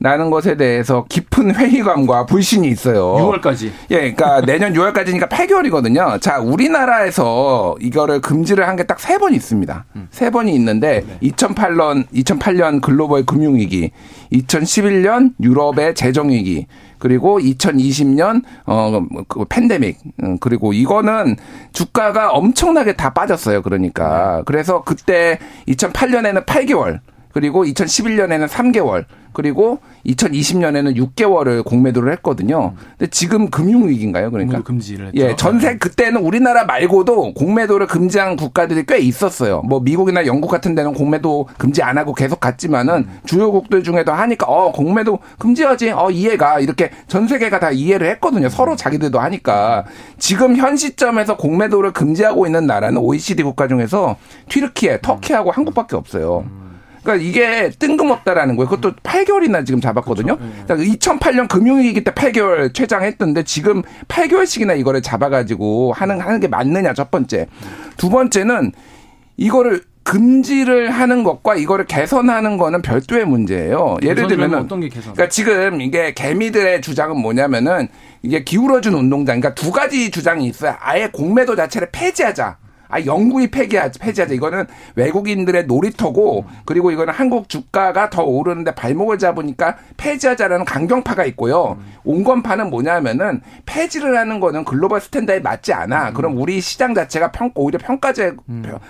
라는 것에 대해서 깊은 회의감과 불신이 있어요. 6월까지. 예, 그러니까 내년 6월까지니까 8개월이거든요. 자, 우리나라에서 이거를 금지를 한 게 딱 세 번 있습니다. 음. 세 번이 있는데 네. 2008년 2008년 글로벌 금융 위기, 2011년 유럽의 재정 위기, 그리고 2020년 어 그 팬데믹 음, 그리고 이거는 주가가 엄청나게 다 빠졌어요. 그러니까 네. 그래서 그때 2008년에는 8개월 그리고 2011년에는 3개월 그리고 2020년에는 6개월을 공매도를 했거든요. 근데 지금 금융 위기인가요? 그러니까 금지를 했죠. 예, 전세 네. 그때는 우리나라 말고도 공매도를 금지한 국가들이 꽤 있었어요. 뭐 미국이나 영국 같은 데는 공매도 금지 안 하고 계속 갔지만은 음. 주요국들 중에도 하니까 어 공매도 금지하지. 어 이해가 이렇게 전 세계가 다 이해를 했거든요. 서로 음. 자기들도 하니까 지금 현 시점에서 공매도를 금지하고 있는 나라는 OECD 국가 중에서 튀르키예, 터키하고 음. 한국밖에 없어요. 음. 그러니까 이게 뜬금없다라는 거예요. 그것도 8개월이나 지금 잡았거든요. 그렇죠. 네. 그러니까 2008년 금융위기 때 8개월 최장했던데 지금 8개월씩이나 이거를 잡아가지고 하는 하는 게 맞느냐 첫 번째. 두 번째는 이거를 금지를 하는 것과 이거를 개선하는 거는 별도의 문제예요. 예를 들면은 어떤 게 개선? 그러니까 지금 이게 개미들의 주장은 뭐냐면은 이게 기울어진 운동장, 그러니까 두 가지 주장이 있어요. 아예 공매도 자체를 폐지하자. 아 영구히 폐기하자, 폐지하자. 이거는 외국인들의 놀이터고 그리고 이거는 한국 주가가 더 오르는데 발목을 잡으니까 폐지하자라는 강경파가 있고요. 온건파는 뭐냐면은 폐지를 하는 거는 global standard에 맞지 않아. 그럼 우리 시장 자체가 평 오히려 평가제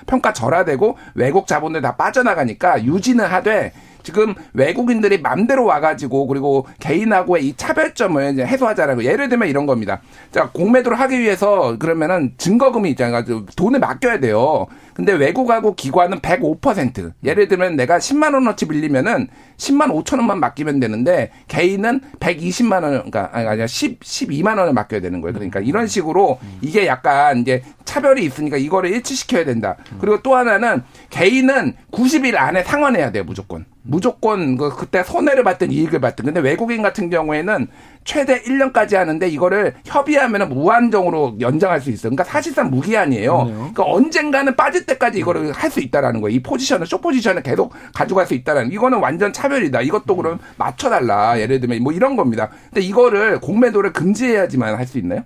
평가 절하되고 외국 자본들 다 빠져나가니까 유지는 하되 지금 외국인들이 맘대로 와가지고 그리고 개인하고의 이 차별점을 이제 해소하자라고 예를 들면 이런 겁니다. 자 공매도를 하기 위해서 그러면은 증거금이 있잖아요. 돈을 맡겨야 돼요. 근데 외국하고 기관은 105% 예를 들면 내가 10만 원어치 빌리면은 10만 5천 원만 맡기면 되는데 개인은 120만 원 그러니까 아니 아니야 10 12만 원을 맡겨야 되는 거예요. 그러니까 이런 식으로 이게 약간 이제 차별이 있으니까 이거를 일치시켜야 된다. 그리고 또 하나는 개인은 90일 안에 상환해야 돼요, 무조건. 무조건 그 그때 손해를 봤든 이익을 봤든 근데 외국인 같은 경우에는 최대 1년까지 하는데 이거를 협의하면 무한정으로 연장할 수 있어요. 그러니까 사실상 무기한이에요. 그러니까 언젠가는 빠질 때까지 이거를 할 수 있다라는 거예요. 이 포지션을 쇼 포지션을 계속 가져갈 수 있다라는 이거는 완전 차별이다. 이것도 그럼 맞춰달라. 예를 들면 뭐 이런 겁니다. 근데 이거를 공매도를 금지해야지만 할 수 있나요?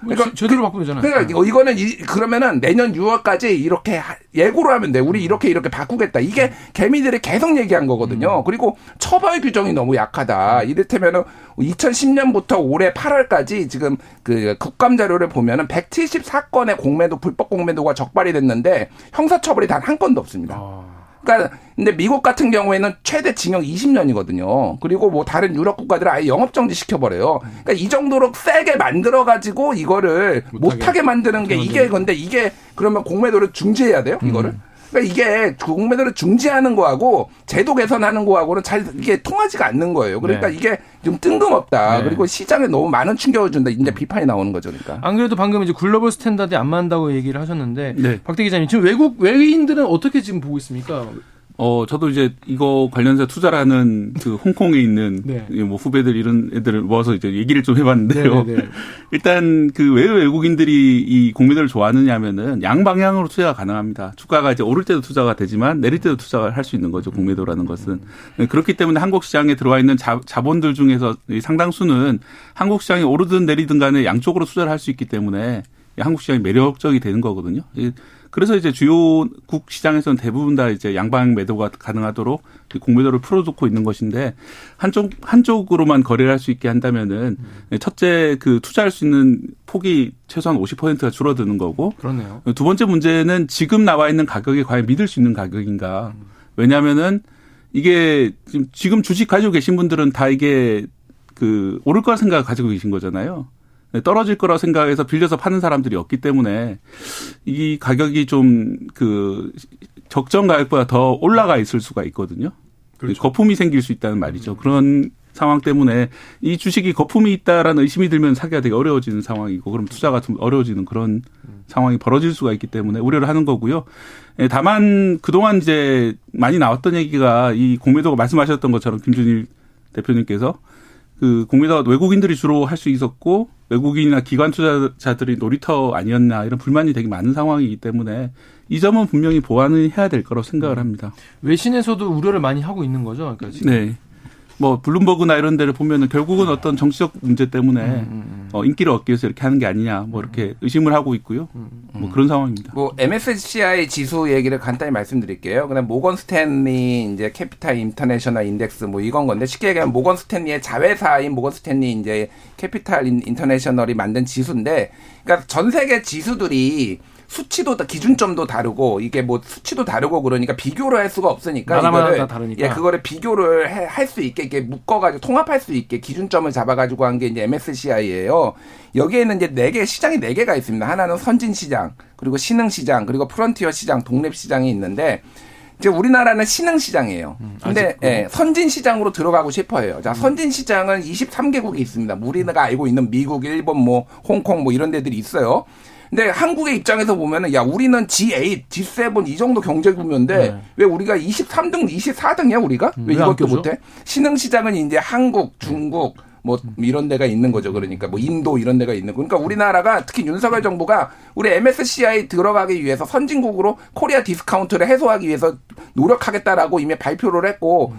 그러니까 제대로 바꾸면 되잖아요. 그러니까 이거 이거는 이, 그러면은 내년 6월까지 이렇게 예고를 하면 돼. 우리 이렇게 이렇게 바꾸겠다. 이게 개미들이 계속 얘기한 거거든요. 그리고 처벌 규정이 너무 약하다. 이를테면은 2010년부터 올해 8월까지 지금 그 국감 자료를 보면은 174건의 공매도 불법 공매도가 적발이 됐는데 형사 처벌이 단 한 건도 없습니다. 아. 그러니까 근데 미국 같은 경우에는 최대 징역 20년이거든요. 그리고 뭐 다른 유럽 국가들은 아예 영업 정지 시켜버려요. 그러니까 이 정도로 세게 만들어 가지고 이거를 못하게, 못하게 만드는 게 이게 건데 이게 그러면 공매도를 중지해야 돼요? 이거를? 음. 그러니까 이게 공매도를 중지하는 거하고 제도 개선하는 거하고는 잘 이게 통하지가 않는 거예요. 그러니까 네. 이게 좀 뜬금없다. 네. 그리고 시장에 너무 많은 충격을 준다. 이제 비판이 나오는 거죠. 그러니까. 안 그래도 방금 이제 global standard에 안 맞는다고 얘기를 하셨는데 네. 박대기 기자님 지금 외국 외국인들은 어떻게 지금 보고 있습니까? 어, 저도 이제 이거 관련해서 투자하는 그 홍콩에 있는 네. 뭐 후배들 이런 애들을 모아서 이제 얘기를 좀 해봤는데요. 네네 네, 네. 일단 그 왜 외국인들이 이 공매도를 좋아하느냐 하면은 양방향으로 투자가 가능합니다. 주가가 이제 오를 때도 투자가 되지만 내릴 때도 투자를 할 수 있는 거죠. 공매도라는 것은. 네, 그렇기 때문에 한국 시장에 들어와 있는 자, 자본들 중에서 상당수는 한국 시장이 오르든 내리든 간에 양쪽으로 투자를 할 수 있기 때문에 한국 시장이 매력적이 되는 거거든요. 그래서 이제 주요국 시장에서는 대부분 다 이제 양방 매도가 가능하도록 공매도를 풀어놓고 있는 것인데 한쪽 한쪽으로만 거래를 할 수 있게 한다면은 음. 첫째 그 투자할 수 있는 폭이 최소한 50%가 줄어드는 거고 그렇네요. 두 번째 문제는 지금 나와 있는 가격이 과연 믿을 수 있는 가격인가? 음. 왜냐하면은 이게 지금 주식 가지고 계신 분들은 다 이게 그 오를 거라 생각을 가지고 계신 거잖아요. 네, 떨어질 거라 생각해서 빌려서 파는 사람들이 없기 때문에 이 가격이 좀 그 적정 가격보다 더 올라가 있을 수가 있거든요. 그렇죠. 거품이 생길 수 있다는 말이죠. 그런 상황 때문에 이 주식이 거품이 있다라는 의심이 들면 사기가 되게 어려워지는 상황이고 그럼 투자가 좀 어려워지는 그런 상황이 벌어질 수가 있기 때문에 우려를 하는 거고요. 예, 다만 그동안 이제 많이 나왔던 얘기가 이 공매도가 말씀하셨던 것처럼 김준일 대표님께서 그 공매도가 외국인들이 주로 할 수 있었고 외국인이나 기관 투자자들이 놀이터 아니었나 이런 불만이 되게 많은 상황이기 때문에 이 점은 분명히 보완을 해야 될 거라고 생각을 합니다. 외신에서도 우려를 많이 하고 있는 거죠. 그러니까 지금. 네. 뭐 블룸버그나 이런 데를 보면은 결국은 어떤 정치적 문제 때문에 음, 음, 음. 어, 인기를 얻기 위해서 이렇게 하는 게 아니냐 뭐 이렇게 의심을 하고 있고요. 뭐 그런 상황입니다. 뭐 MSCI 지수 얘기를 간단히 말씀드릴게요. 그냥 모건 스탠리 이제 캐피탈 인터내셔널 index 뭐 이건 건데 쉽게 얘기하면 모건 스탠리의 자회사인 모건 스탠리 이제 캐피탈 인터내셔널이 만든 지수인데 그러니까 전 세계 지수들이 수치도 기준점도 다르고 이게 뭐 수치도 다르고 그러니까 비교를 할 수가 없으니까 이거를 다르니까. 예 그거를 비교를 할 수 있게 이렇게 묶어가지고 통합할 수 있게 기준점을 잡아가지고 한 게 이제 MSCI예요. 여기에는 이제 네 개 시장이 네 개가 있습니다. 하나는 선진 시장, 그리고 신흥 시장, 그리고 프론티어 시장, 독립 시장이 있는데 이제 우리나라는 신흥 시장이에요. 음, 근데 예, 선진 시장으로 들어가고 싶어요. 자, 음. 선진 시장은 23개국이 있습니다. 우리가 알고 있는 미국, 일본, 뭐 홍콩 뭐 이런 데들이 있어요. 근데 한국의 입장에서 보면은 야 우리는 G8, G7 이 정도 경제 구조인데 네. 왜 우리가 23등, 24등이야 우리가? 왜, 왜 이것도 못해? 신흥 시장은 이제 한국, 중국, 뭐 이런 데가 있는 거죠. 그러니까 뭐 인도 이런 데가 있는 거. 그러니까 우리나라가 특히 윤석열 정부가 우리 MSCI 들어가기 위해서 선진국으로 Korea discount를 해소하기 위해서 노력하겠다라고 이미 발표를 했고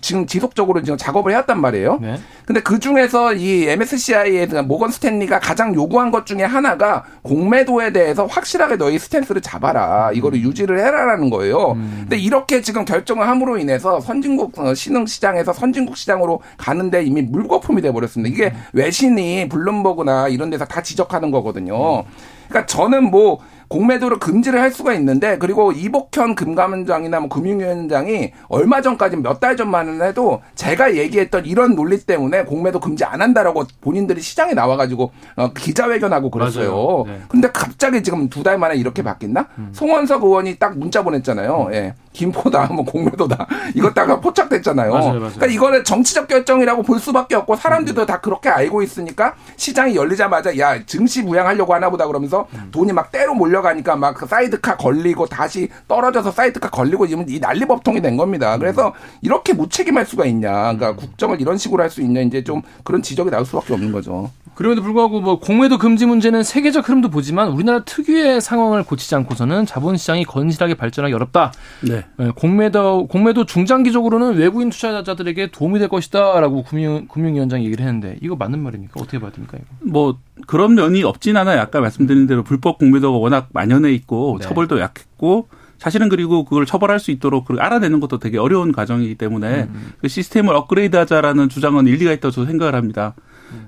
지금 지속적으로 지금 작업을 해왔단 말이에요. 네. 근데 그 중에서 이 MSCI의 모건 스탠리가 가장 요구한 것 중에 하나가 공매도에 대해서 확실하게 너희 stance를 잡아라. 이거를 음. 유지를 해라라는 거예요. 음. 근데 이렇게 지금 결정을 함으로 인해서 선진국 어, 신흥 시장에서 선진국 시장으로 가는데 이미 물거품이 돼 버렸습니다. 이게 음. 외신이 블룸버그나 이런 데서 다 지적하는 거거든요. 그러니까 저는 뭐 공매도를 금지를 할 수가 있는데 그리고 이복현 금감원장이나 뭐 금융위원장이 얼마 전까지 몇 달 전만 해도 제가 얘기했던 이런 논리 때문에 공매도 금지 안 한다라고 본인들이 시장에 나와가지고 어, 기자회견하고 그랬어요. 네. 근데 갑자기 지금 두 달 만에 이렇게 바뀐다? 음. 송언석 의원이 딱 문자 보냈잖아요. 음. 예. 김포다, 뭐 공매도다. 이거 하다가 포착됐잖아요. 맞아요, 맞아요. 그러니까 이거는 정치적 결정이라고 볼 수밖에 없고 사람들도 음. 다 그렇게 알고 있으니까 시장이 열리자마자 야 증시 부양하려고 하나 보다 그러면서 음. 돈이 막 떼로 몰려 내려가니까 막 그 사이드카 걸리고 다시 떨어져서 사이드카 걸리고 이러면 이 난리 법석이 된 겁니다. 그래서 이렇게 무책임할 수가 있냐. 그러니까 국정을 이런 식으로 할 수 있냐. 이제 좀 그런 지적이 나올 수밖에 없는 거죠. 그럼에도 불구하고 뭐 공매도 금지 문제는 세계적 흐름도 보지만 우리나라 특유의 상황을 고치지 않고서는 자본시장이 건실하게 발전하기 어렵다. 네. 네 공매도 공매도 중장기적으로는 외국인 투자자들에게 도움이 될 것이다라고 금융 금융위원장이 얘기를 했는데 이거 맞는 말입니까? 어떻게 봐야 됩니까? 이거? 뭐 그런 면이 없진 않아요. 아까 말씀드린 대로 불법 공매도가 워낙 만연해 있고 네. 처벌도 약했고 사실은 그리고 그걸 처벌할 수 있도록 알아내는 것도 되게 어려운 과정이기 때문에 음. 그 시스템을 업그레이드하자라는 주장은 일리가 있다고 저는 생각을 합니다.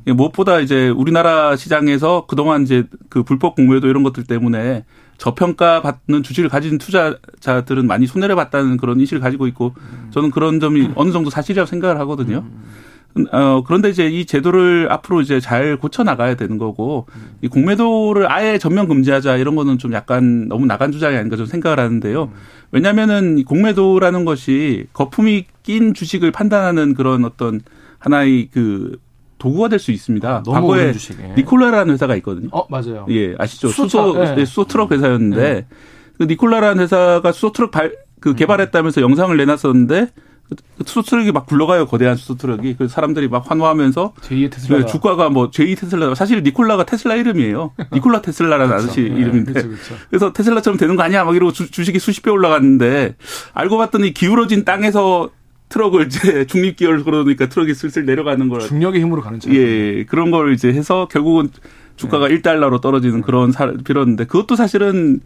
음. 무엇보다 이제 우리나라 시장에서 그동안 이제 그 불법 공매도 이런 것들 때문에 저평가 받는 주식을 가진 투자자들은 많이 손해를 봤다는 그런 인식을 가지고 있고 음. 저는 그런 점이 어느 정도 사실이라고 생각을 하거든요. 음. 어, 그런데 이제 이 제도를 앞으로 이제 잘 고쳐 나가야 되는 거고, 이 공매도를 아예 전면 금지하자 이런 거는 좀 약간 너무 나간 주장이 아닌가 좀 생각을 하는데요. 왜냐면은 공매도라는 것이 거품이 낀 주식을 판단하는 그런 어떤 하나의 그 도구가 될 수 있습니다. 아, 과거에 예. 니콜라라는 회사가 있거든요. 어, 맞아요. 예, 아시죠? 수소, 네. 네, 수소 트럭 회사였는데, 네. 그 니콜라라는 회사가 수소 트럭 발, 그 개발했다면서 음. 영상을 내놨었는데, 수소 트럭이 막 굴러가요 거대한 수소 트럭이 그래서 사람들이 막 환호하면서 제2의 테슬라 네, 주가가 뭐 제2 테슬라 사실 니콜라가 테슬라 이름이에요 니콜라 테슬라라는 그렇죠. 아저씨 네, 이름인데 그렇죠, 그렇죠. 그래서 테슬라처럼 되는 거 아니야 막 이러고 주, 주식이 수십 배 올라갔는데 알고 봤더니 기울어진 땅에서 트럭을 이제 중립 기어를 그러니까 트럭이 슬슬 내려가는 걸 중력의 힘으로 가는 차 예 그런 걸 이제 해서 결국은 주가가 네. 1달러로 떨어지는 그런 사건이었는데 그것도 사실은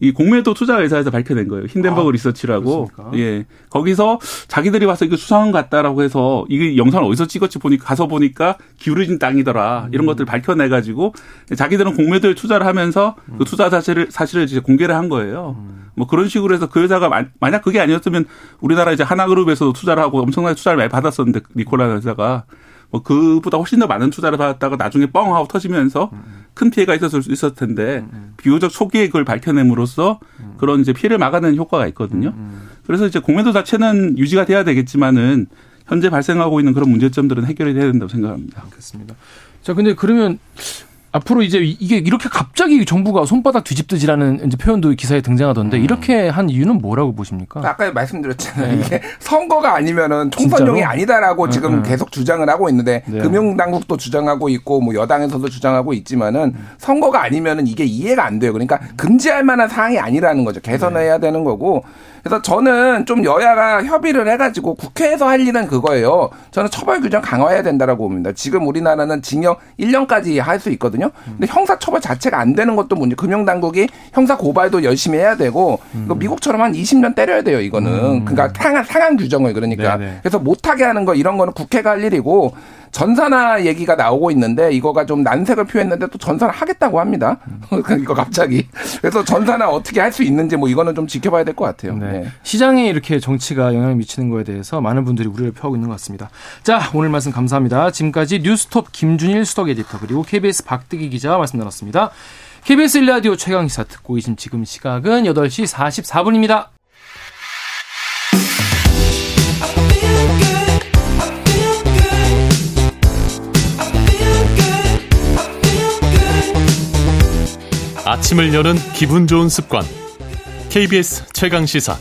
이 공매도 투자 회사에서 밝혀낸 거예요. 힌덴버그 아, 리서치라고. 그렇습니까? 예. 거기서 자기들이 와서 이거 수상한 것 같다라고 해서 이게 영상을 어디서 찍었지 보니까 가서 보니까 기울어진 땅이더라. 이런 음. 것들 을 밝혀내 가지고 자기들은 공매도에 투자를 하면서 그 투자 사실을 사실을 이제 공개를 한 거예요. 음. 뭐 그런 식으로 해서 그 회사가 만약 그게 아니었으면 우리나라 이제 하나그룹에서도 투자를 하고 엄청나게 투자를 많이 받았었는데 니콜라 회사가 뭐 그보다 훨씬 더 많은 투자를 받았다가 나중에 뻥 하고 터지면서 큰 피해가 있었을 수 있었을 텐데 비교적 초기에 그걸 밝혀냄으로써 그런 이제 피해를 막아내는 효과가 있거든요. 그래서 이제 공매도 자체는 유지가 돼야 되겠지만은 현재 발생하고 있는 그런 문제점들은 해결이 돼야 된다고 생각합니다. 그렇습니다. 자, 근데 그러면 앞으로 이제 이게 이렇게 갑자기 정부가 손바닥 뒤집듯이라는 이제 표현도 기사에 등장하던데 음. 이렇게 한 이유는 뭐라고 보십니까? 아까 말씀드렸잖아요. 네. 이게 선거가 아니면은 총선용이? 아니다라고 네, 지금 네. 계속 주장을 하고 있는데 네. 금융당국도 주장하고 있고 뭐 여당에서도 주장하고 있지만은 음. 선거가 아니면은 이게 이해가 안 돼요. 그러니까 금지할 만한 사항이 아니라는 거죠. 개선해야 네. 되는 거고 그래서 저는 좀 여야가 협의를 해가지고 국회에서 할 일은 그거예요. 저는 처벌 규정 강화해야 된다라고 봅니다. 지금 우리나라는 징역 1년까지 할 수 있거든요. 근데 형사 처벌 자체가 안 되는 것도 문제. 금융 당국이 형사 고발도 열심히 해야 되고 음. 미국처럼 한 20년 때려야 돼요. 이거는 음. 그러니까 상한 상한 규정을 그러니까 네네. 그래서 못하게 하는 거 이런 거는 국회가 할 일이고 전산화 얘기가 나오고 있는데 이거가 좀 난색을 표했는데 또 전산화 하겠다고 합니다. 음. 이거 갑자기. 그래서 전산화 어떻게 할 수 있는지 뭐 이거는 좀 지켜봐야 될 것 같아요. 네. 네. 시장에 이렇게 정치가 영향을 미치는 거에 대해서 많은 분들이 우려를 펴고 있는 것 같습니다. 자, 오늘 말씀 감사합니다. 지금까지 뉴스톱 김준일 수석 에디터 그리고 KBS 박대기 기자와 말씀 나눴습니다. KBS 1라디오 최강 시사 듣고 계신 지금 시각은 8시 44분입니다. 아침을 여는 기분 좋은 습관. KBS 최강 시사.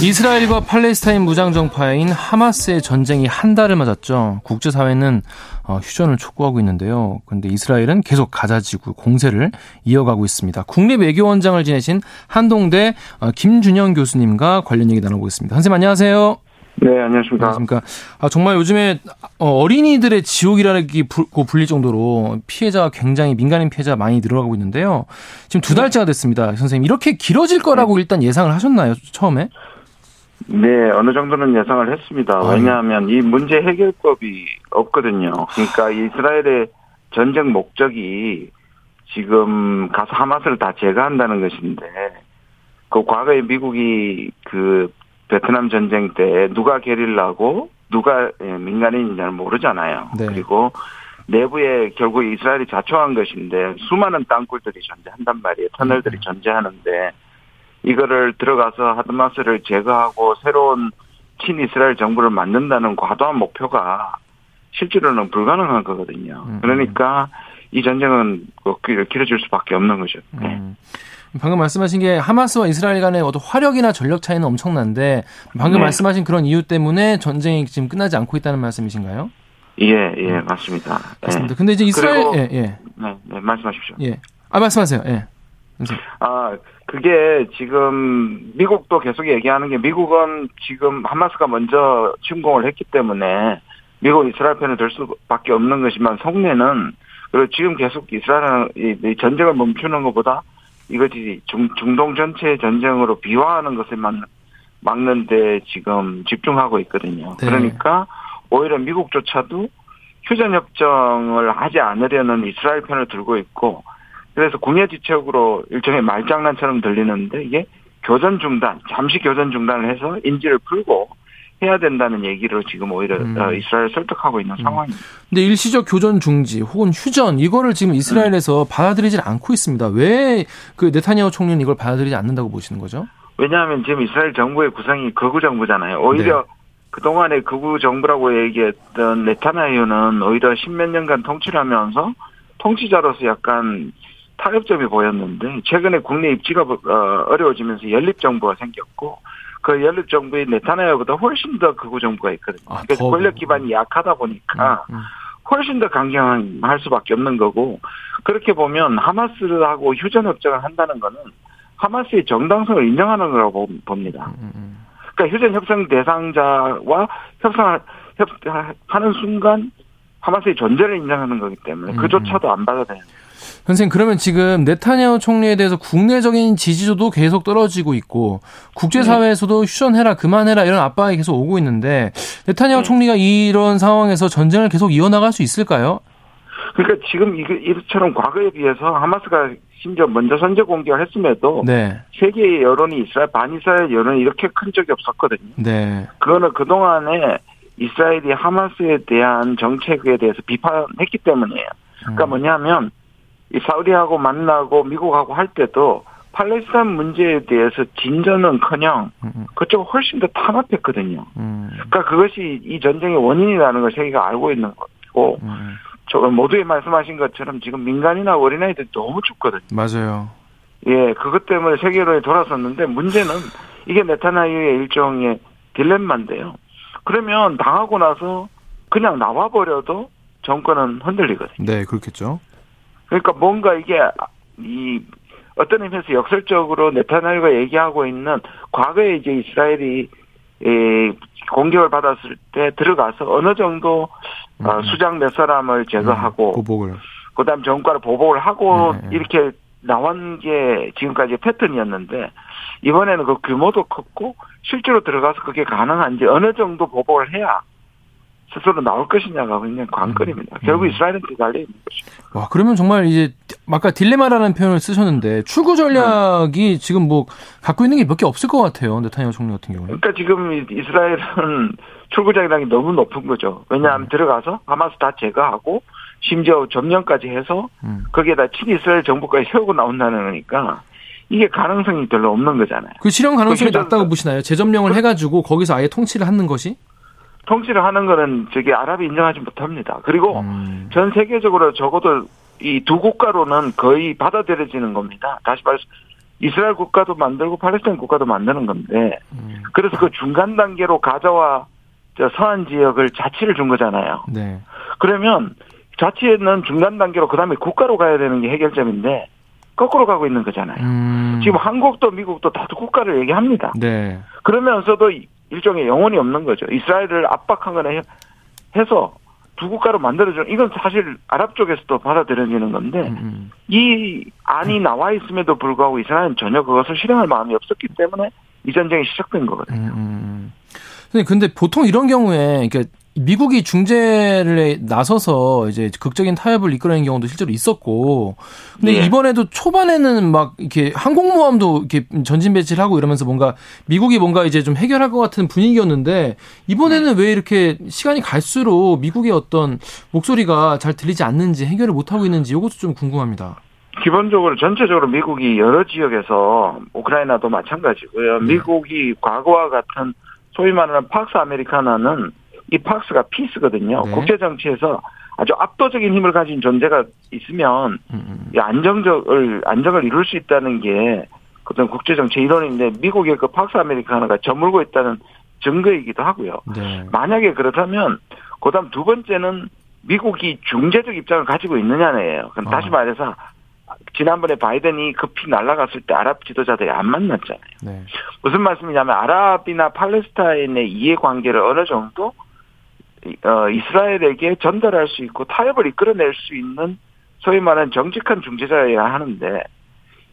이스라엘과 팔레스타인 무장정파인 하마스의 전쟁이 한 달을 맞았죠. 국제사회는 어, 휴전을 촉구하고 있는데요. 그런데 이스라엘은 계속 가자지구 공세를 이어가고 있습니다. 국립 외교원장을 지내신 한동대 어, 김준영 교수님과 관련 얘기 나눠보겠습니다. 선생님 안녕하세요. 네, 안녕하십니까. 안녕하십니까. 아, 정말 요즘에 어, 어린이들의 지옥이라고 불릴 정도로 피해자가 굉장히 민간인 피해자가 많이 늘어나고 있는데요. 지금 두 달째가 됐습니다. 선생님, 이렇게 길어질 거라고 일단 예상을 하셨나요, 처음에? 네, 어느 정도는 예상을 했습니다. 왜냐하면 이 문제 해결법이 없거든요. 그러니까 이스라엘의 전쟁 목적이 지금 가서 하마스를 다 제거한다는 것인데, 그 과거에 미국이 그 베트남 전쟁 때 누가 게릴라고 누가 예, 민간인인지는 모르잖아요. 네. 그리고 내부에 결국 이스라엘이 자초한 것인데 수많은 땅굴들이 존재한단 말이에요. 터널들이 음. 존재하는데 이거를 들어가서 하드마스를 제거하고 새로운 친이스라엘 정부를 만든다는 과도한 목표가 실제로는 불가능한 거거든요. 음. 그러니까 이 전쟁은 그 길어질 수밖에 없는 거죠. 네. 음. 방금 말씀하신 게 하마스와 이스라엘 간의 어떤 화력이나 전력 차이는 엄청난데 방금 네. 말씀하신 그런 이유 때문에 전쟁이 지금 끝나지 않고 있다는 말씀이신가요? 예, 예, 맞습니다. 맞습니다. 예. 근데 이제 이스라엘 예, 예. 네, 네, 말씀하십시오. 예. 아, 말씀하세요. 예. 아, 그게 지금 미국도 계속 얘기하는 게 미국은 지금 하마스가 먼저 침공을 했기 때문에 미국 이스라엘 편을 들 수밖에 없는 것이지만 속내는 그리고 지금 계속 이스라엘은 이 전쟁을 멈추는 것보다 이것이 중, 중동 전체 전쟁으로 비화하는 것을 막, 막는데 지금 집중하고 있거든요. 네. 그러니까 오히려 미국조차도 휴전협정을 하지 않으려는 이스라엘 편을 들고 있고 그래서 궁예지책으로 일종의 말장난처럼 들리는데 이게 교전 중단, 잠시 교전 중단을 해서 인지를 풀고 해야 된다는 얘기를 지금 오히려 음. 어, 이스라엘 설득하고 있는 음. 상황입니다. 근데 일시적 교전 중지 혹은 휴전 이거를 지금 이스라엘에서 음. 받아들이질 않고 있습니다. 왜 그 네타냐후 총리는 이걸 받아들이지 않는다고 보시는 거죠? 왜냐하면 지금 이스라엘 정부의 구성이 극우 정부잖아요. 오히려 네. 그동안에 극우 정부라고 얘기했던 네타냐후는 오히려 십몇 년간 통치를 하면서 통치자로서 약간 타협점이 보였는데 최근에 국내 입지가 어, 어려워지면서 연립 정부가 생겼고 그 연립 정부의 네타냐후보다 훨씬 더 극우 정부가 있거든요. 아, 그래서 권력 기반이 약하다 보니까 음, 음. 훨씬 더 강경할 수밖에 없는 거고 그렇게 보면 하마스하고 휴전 협정을 한다는 거는 하마스의 정당성을 인정하는 거라고 봅니다. 음, 음, 그러니까 휴전 협상 대상자와 협상을 협 하는 순간 하마스의 존재를 인정하는 거기 때문에 그조차도 안 받아들여요. 선생님 그러면 지금 네타냐후 총리에 대해서 국내적인 지지도도 계속 떨어지고 있고 국제사회에서도 네. 휴전해라 그만해라 이런 압박이 계속 오고 있는데 네타냐후 네. 총리가 이런 상황에서 전쟁을 계속 이어나갈 수 있을까요? 그러니까 지금 이처럼 과거에 비해서 하마스가 심지어 먼저 선제 공격을 했음에도 네. 세계의 여론이 이스라엘 반이스라엘 여론이 이렇게 큰 적이 없었거든요. 네. 그거는 그동안에 이스라엘이 하마스에 대한 정책에 대해서 비판했기 때문이에요. 그러니까 음. 뭐냐면 이 사우디하고 만나고 미국하고 할 때도 팔레스타인 문제에 대해서 진전은커녕 음, 음. 그쪽은 훨씬 더 탄압했거든요. 음. 그러니까 그것이 이 전쟁의 원인이라는 걸 세계가 알고 있는 거고 저 모두에 말씀하신 것처럼 지금 민간이나 어린아이들이 너무 죽거든요. 맞아요. 예, 그것 때문에 세계론이 돌아섰는데 문제는 이게 네타나유의 일종의 딜레마인데요. 그러면 당하고 나서 그냥 나와버려도 정권은 흔들리거든요. 네, 그렇겠죠. 그러니까 뭔가 이게 이 어떤 의미에서 역설적으로 네타냐후가 얘기하고 있는 과거에 이제 이스라엘이 이 공격을 받았을 때 들어가서 어느 정도 어, 음. 수장 몇 사람을 제거하고 음, 보복을 그다음 정과를 보복을 하고 네, 네. 이렇게 나온 게 지금까지 패턴이었는데 이번에는 그 규모도 컸고 실제로 들어가서 그게 가능한지 어느 정도 보복을 해야 스스로 나올 것이냐가 굉장히 관건입니다. 음. 결국 이스라엘한테 달려 있는 것이죠. 와, 그러면 정말 이제 아까 딜레마라는 표현을 쓰셨는데 출구 전략이 네. 지금 뭐 갖고 있는 게 몇 개 없을 것 같아요. 네타냐후 총리 같은 경우는. 그러니까 지금 이스라엘은 출구 전략이 너무 높은 거죠. 왜냐하면 음. 들어가서 하마스 다 제거하고 심지어 점령까지 해서 음. 거기에다 친이스라엘 정부까지 세우고 나온다는 거니까 이게 가능성이 별로 없는 거잖아요. 그 실현 가능성이 낮다고 보시나요? 재점령을 그, 해가지고 거기서 아예 통치를 하는 것이? 통치를 하는 거는 저기 아랍이 인정하지 못합니다. 그리고 음. 전 세계적으로 적어도 이 두 국가로는 거의 받아들여지는 겁니다. 다시 말해서 이스라엘 국가도 만들고 팔레스타인 국가도 만드는 건데 음. 그래서 그 중간 단계로 가자와 저 서한 지역을 자치를 준 거잖아요. 네. 그러면 자치는 중간 단계로 그다음에 국가로 가야 되는 게 해결점인데 거꾸로 가고 있는 거잖아요. 음. 지금 한국도 미국도 다들 국가를 얘기합니다. 네. 그러면서도 일종의 영혼이 없는 거죠. 이스라엘을 압박하거나 해서 두 국가로 만들어주는 이건 사실 아랍 쪽에서도 받아들여지는 건데 음, 음. 이 안이 나와 있음에도 불구하고 이스라엘은 전혀 그것을 실행할 마음이 없었기 때문에 이 전쟁이 시작된 거거든요. 음. 음, 음. 근데 보통 이런 경우에 그러니까 미국이 중재를 나서서 이제 극적인 타협을 이끌어낸 경우도 실제로 있었고, 근데 예. 이번에도 초반에는 막 이렇게 항공모함도 이렇게 전진 배치를 하고 이러면서 뭔가 미국이 뭔가 이제 좀 해결할 것 같은 분위기였는데 이번에는 네. 왜 이렇게 시간이 갈수록 미국의 어떤 목소리가 잘 들리지 않는지 해결을 못 하고 있는지 이것도 좀 궁금합니다. 기본적으로 전체적으로 미국이 여러 지역에서 우크라이나도 마찬가지고요. 네. 미국이 과거와 같은 소위 말하는 팍스 아메리카나는 이 팍스가 피스거든요. 네. 국제 정치에서 아주 압도적인 힘을 가진 존재가 있으면 이 안정적을 안정을 이룰 수 있다는 게 어떤 국제 정치 이론인데 미국의 그 박스 아메리카노가 저물고 있다는 증거이기도 하고요. 네. 만약에 그렇다면 그다음 두 번째는 미국이 중재적 입장을 가지고 있느냐네요. 그럼 다시 아. 말해서 지난번에 바이든이 급히 날아갔을 때 아랍 지도자들이 안 만났잖아요. 네. 무슨 말씀이냐면 아랍이나 팔레스타인의 이해관계를 어느 정도 어, 이스라엘에게 전달할 수 있고 타협을 이끌어낼 수 있는 소위 말하는 정직한 중재자여야 하는데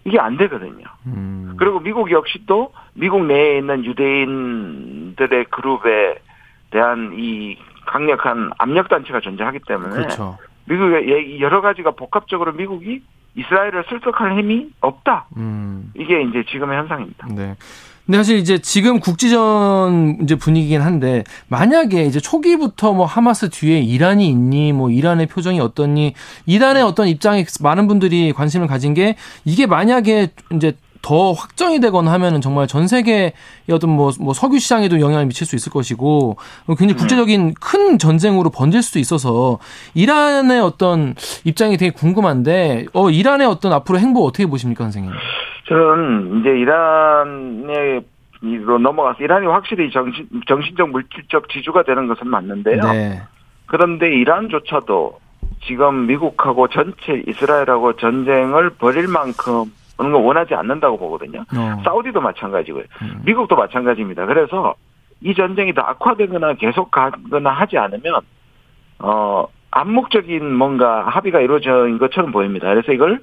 이게 안 되거든요. 음. 그리고 미국 역시 또 미국 내에 있는 유대인들의 그룹에 대한 이 강력한 압력 단체가 존재하기 때문에 그렇죠. 미국의 여러 가지가 복합적으로 미국이 이스라엘을 설득할 힘이 없다. 음. 이게 이제 지금의 현상입니다. 네. 근데 사실 이제 지금 국지전 이제 분위기긴 한데 만약에 이제 초기부터 뭐 하마스 뒤에 이란이 있니 뭐 이란의 표정이 어떻니 이란의 어떤 입장에 많은 분들이 관심을 가진 게 이게 만약에 이제 더 확정이 되거나 하면은 정말 전 세계의 어떤 뭐, 뭐 석유 시장에도 영향을 미칠 수 있을 것이고 굉장히 네. 국제적인 큰 전쟁으로 번질 수도 있어서 이란의 어떤 입장이 되게 궁금한데 어 이란의 어떤 앞으로 행보 어떻게 보십니까 선생님? 저는 이제 이란의 로 넘어가서 이란이 확실히 정신 정신적 물질적 지주가 되는 것은 맞는데요. 네. 그런데 이란조차도 지금 미국하고 전체 이스라엘하고 전쟁을 벌일 만큼 어느 걸 원하지 않는다고 보거든요. 어. 사우디도 마찬가지고요. 음. 미국도 마찬가지입니다. 그래서 이 전쟁이 더 악화되거나 계속 가거나 하지 않으면 어 암묵적인 뭔가 합의가 이루어진 것처럼 보입니다. 그래서 이걸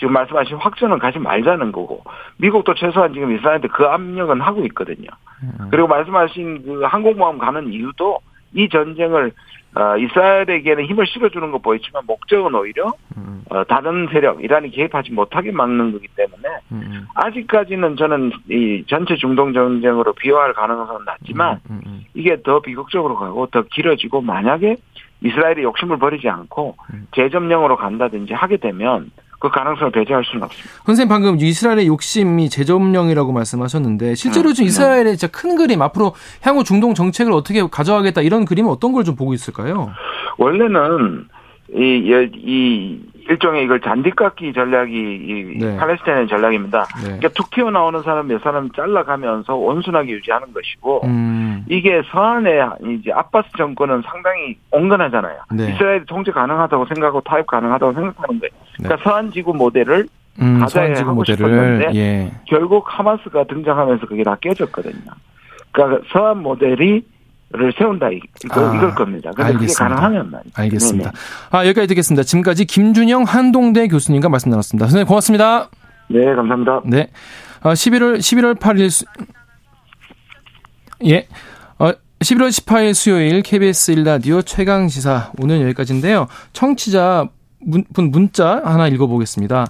지금 말씀하신 확전은 가지 말자는 거고 미국도 최소한 지금 이스라엘한테 그 압력은 하고 있거든요. 음. 그리고 말씀하신 그 항공모함 가는 이유도 이 전쟁을 어, 이스라엘에게는 힘을 실어주는 거 보이지만 목적은 오히려 음. 어, 다른 세력 이란이 개입하지 못하게 막는 거기 때문에 음. 아직까지는 저는 이 전체 중동 전쟁으로 비화할 가능성은 낮지만 음. 이게 더 비극적으로 가고 더 길어지고 만약에 이스라엘이 욕심을 버리지 않고 음. 재점령으로 간다든지 하게 되면 그 가능성을 배제할 수는 없습니다. 선생님 방금 이스라엘의 욕심이 재점령이라고 말씀하셨는데 실제로 지금 네. 이스라엘의 진짜 큰 그림 앞으로 향후 중동 정책을 어떻게 가져가겠다 이런 그림은 어떤 걸 좀 보고 있을까요? 원래는 이, 이 일종의 이걸 잔디깎기 전략이 이 네. 팔레스타인의 전략입니다. 네. 그러니까 툭 튀어나오는 사람 몇 사람 잘라가면서 온순하게 유지하는 것이고 음. 이게 서한의 이제 아바스 정권은 상당히 온건하잖아요. 네. 이스라엘이 통제 가능하다고 생각하고 타협 가능하다고 생각하는 거예요. 네. 그러니까 서한 지구 모델을 음, 가자에 하고 모델을, 싶었는데 예. 결국 하마스가 등장하면서 그게 다 깨졌거든요. 그러니까 서한 모델이 를 세운다 이거 아, 이걸 겁니다. 그런데 그게 가능하면 말이죠. 알겠습니다. 네네. 아 여기까지 듣겠습니다. 지금까지 김준영 한동대 교수님과 말씀 나눴습니다. 선생님 고맙습니다. 네 감사합니다. 네. 어, 11월 11월 8일 수... 예. 어, 11월 18일 수요일 KBS 1라디오 최강 시사 오늘 여기까지인데요. 청취자 문, 문자 하나 읽어보겠습니다.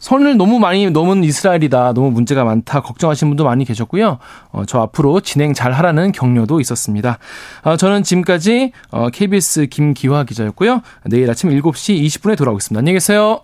선을 너무 많이 넘은 이스라엘이다. 너무 문제가 많다. 걱정하시는 분도 많이 계셨고요. 어, 저 앞으로 진행 잘 하라는 격려도 있었습니다. 어, 저는 지금까지 어, KBS 김기화 기자였고요. 내일 아침 7시 20분에 돌아오겠습니다. 안녕히 계세요.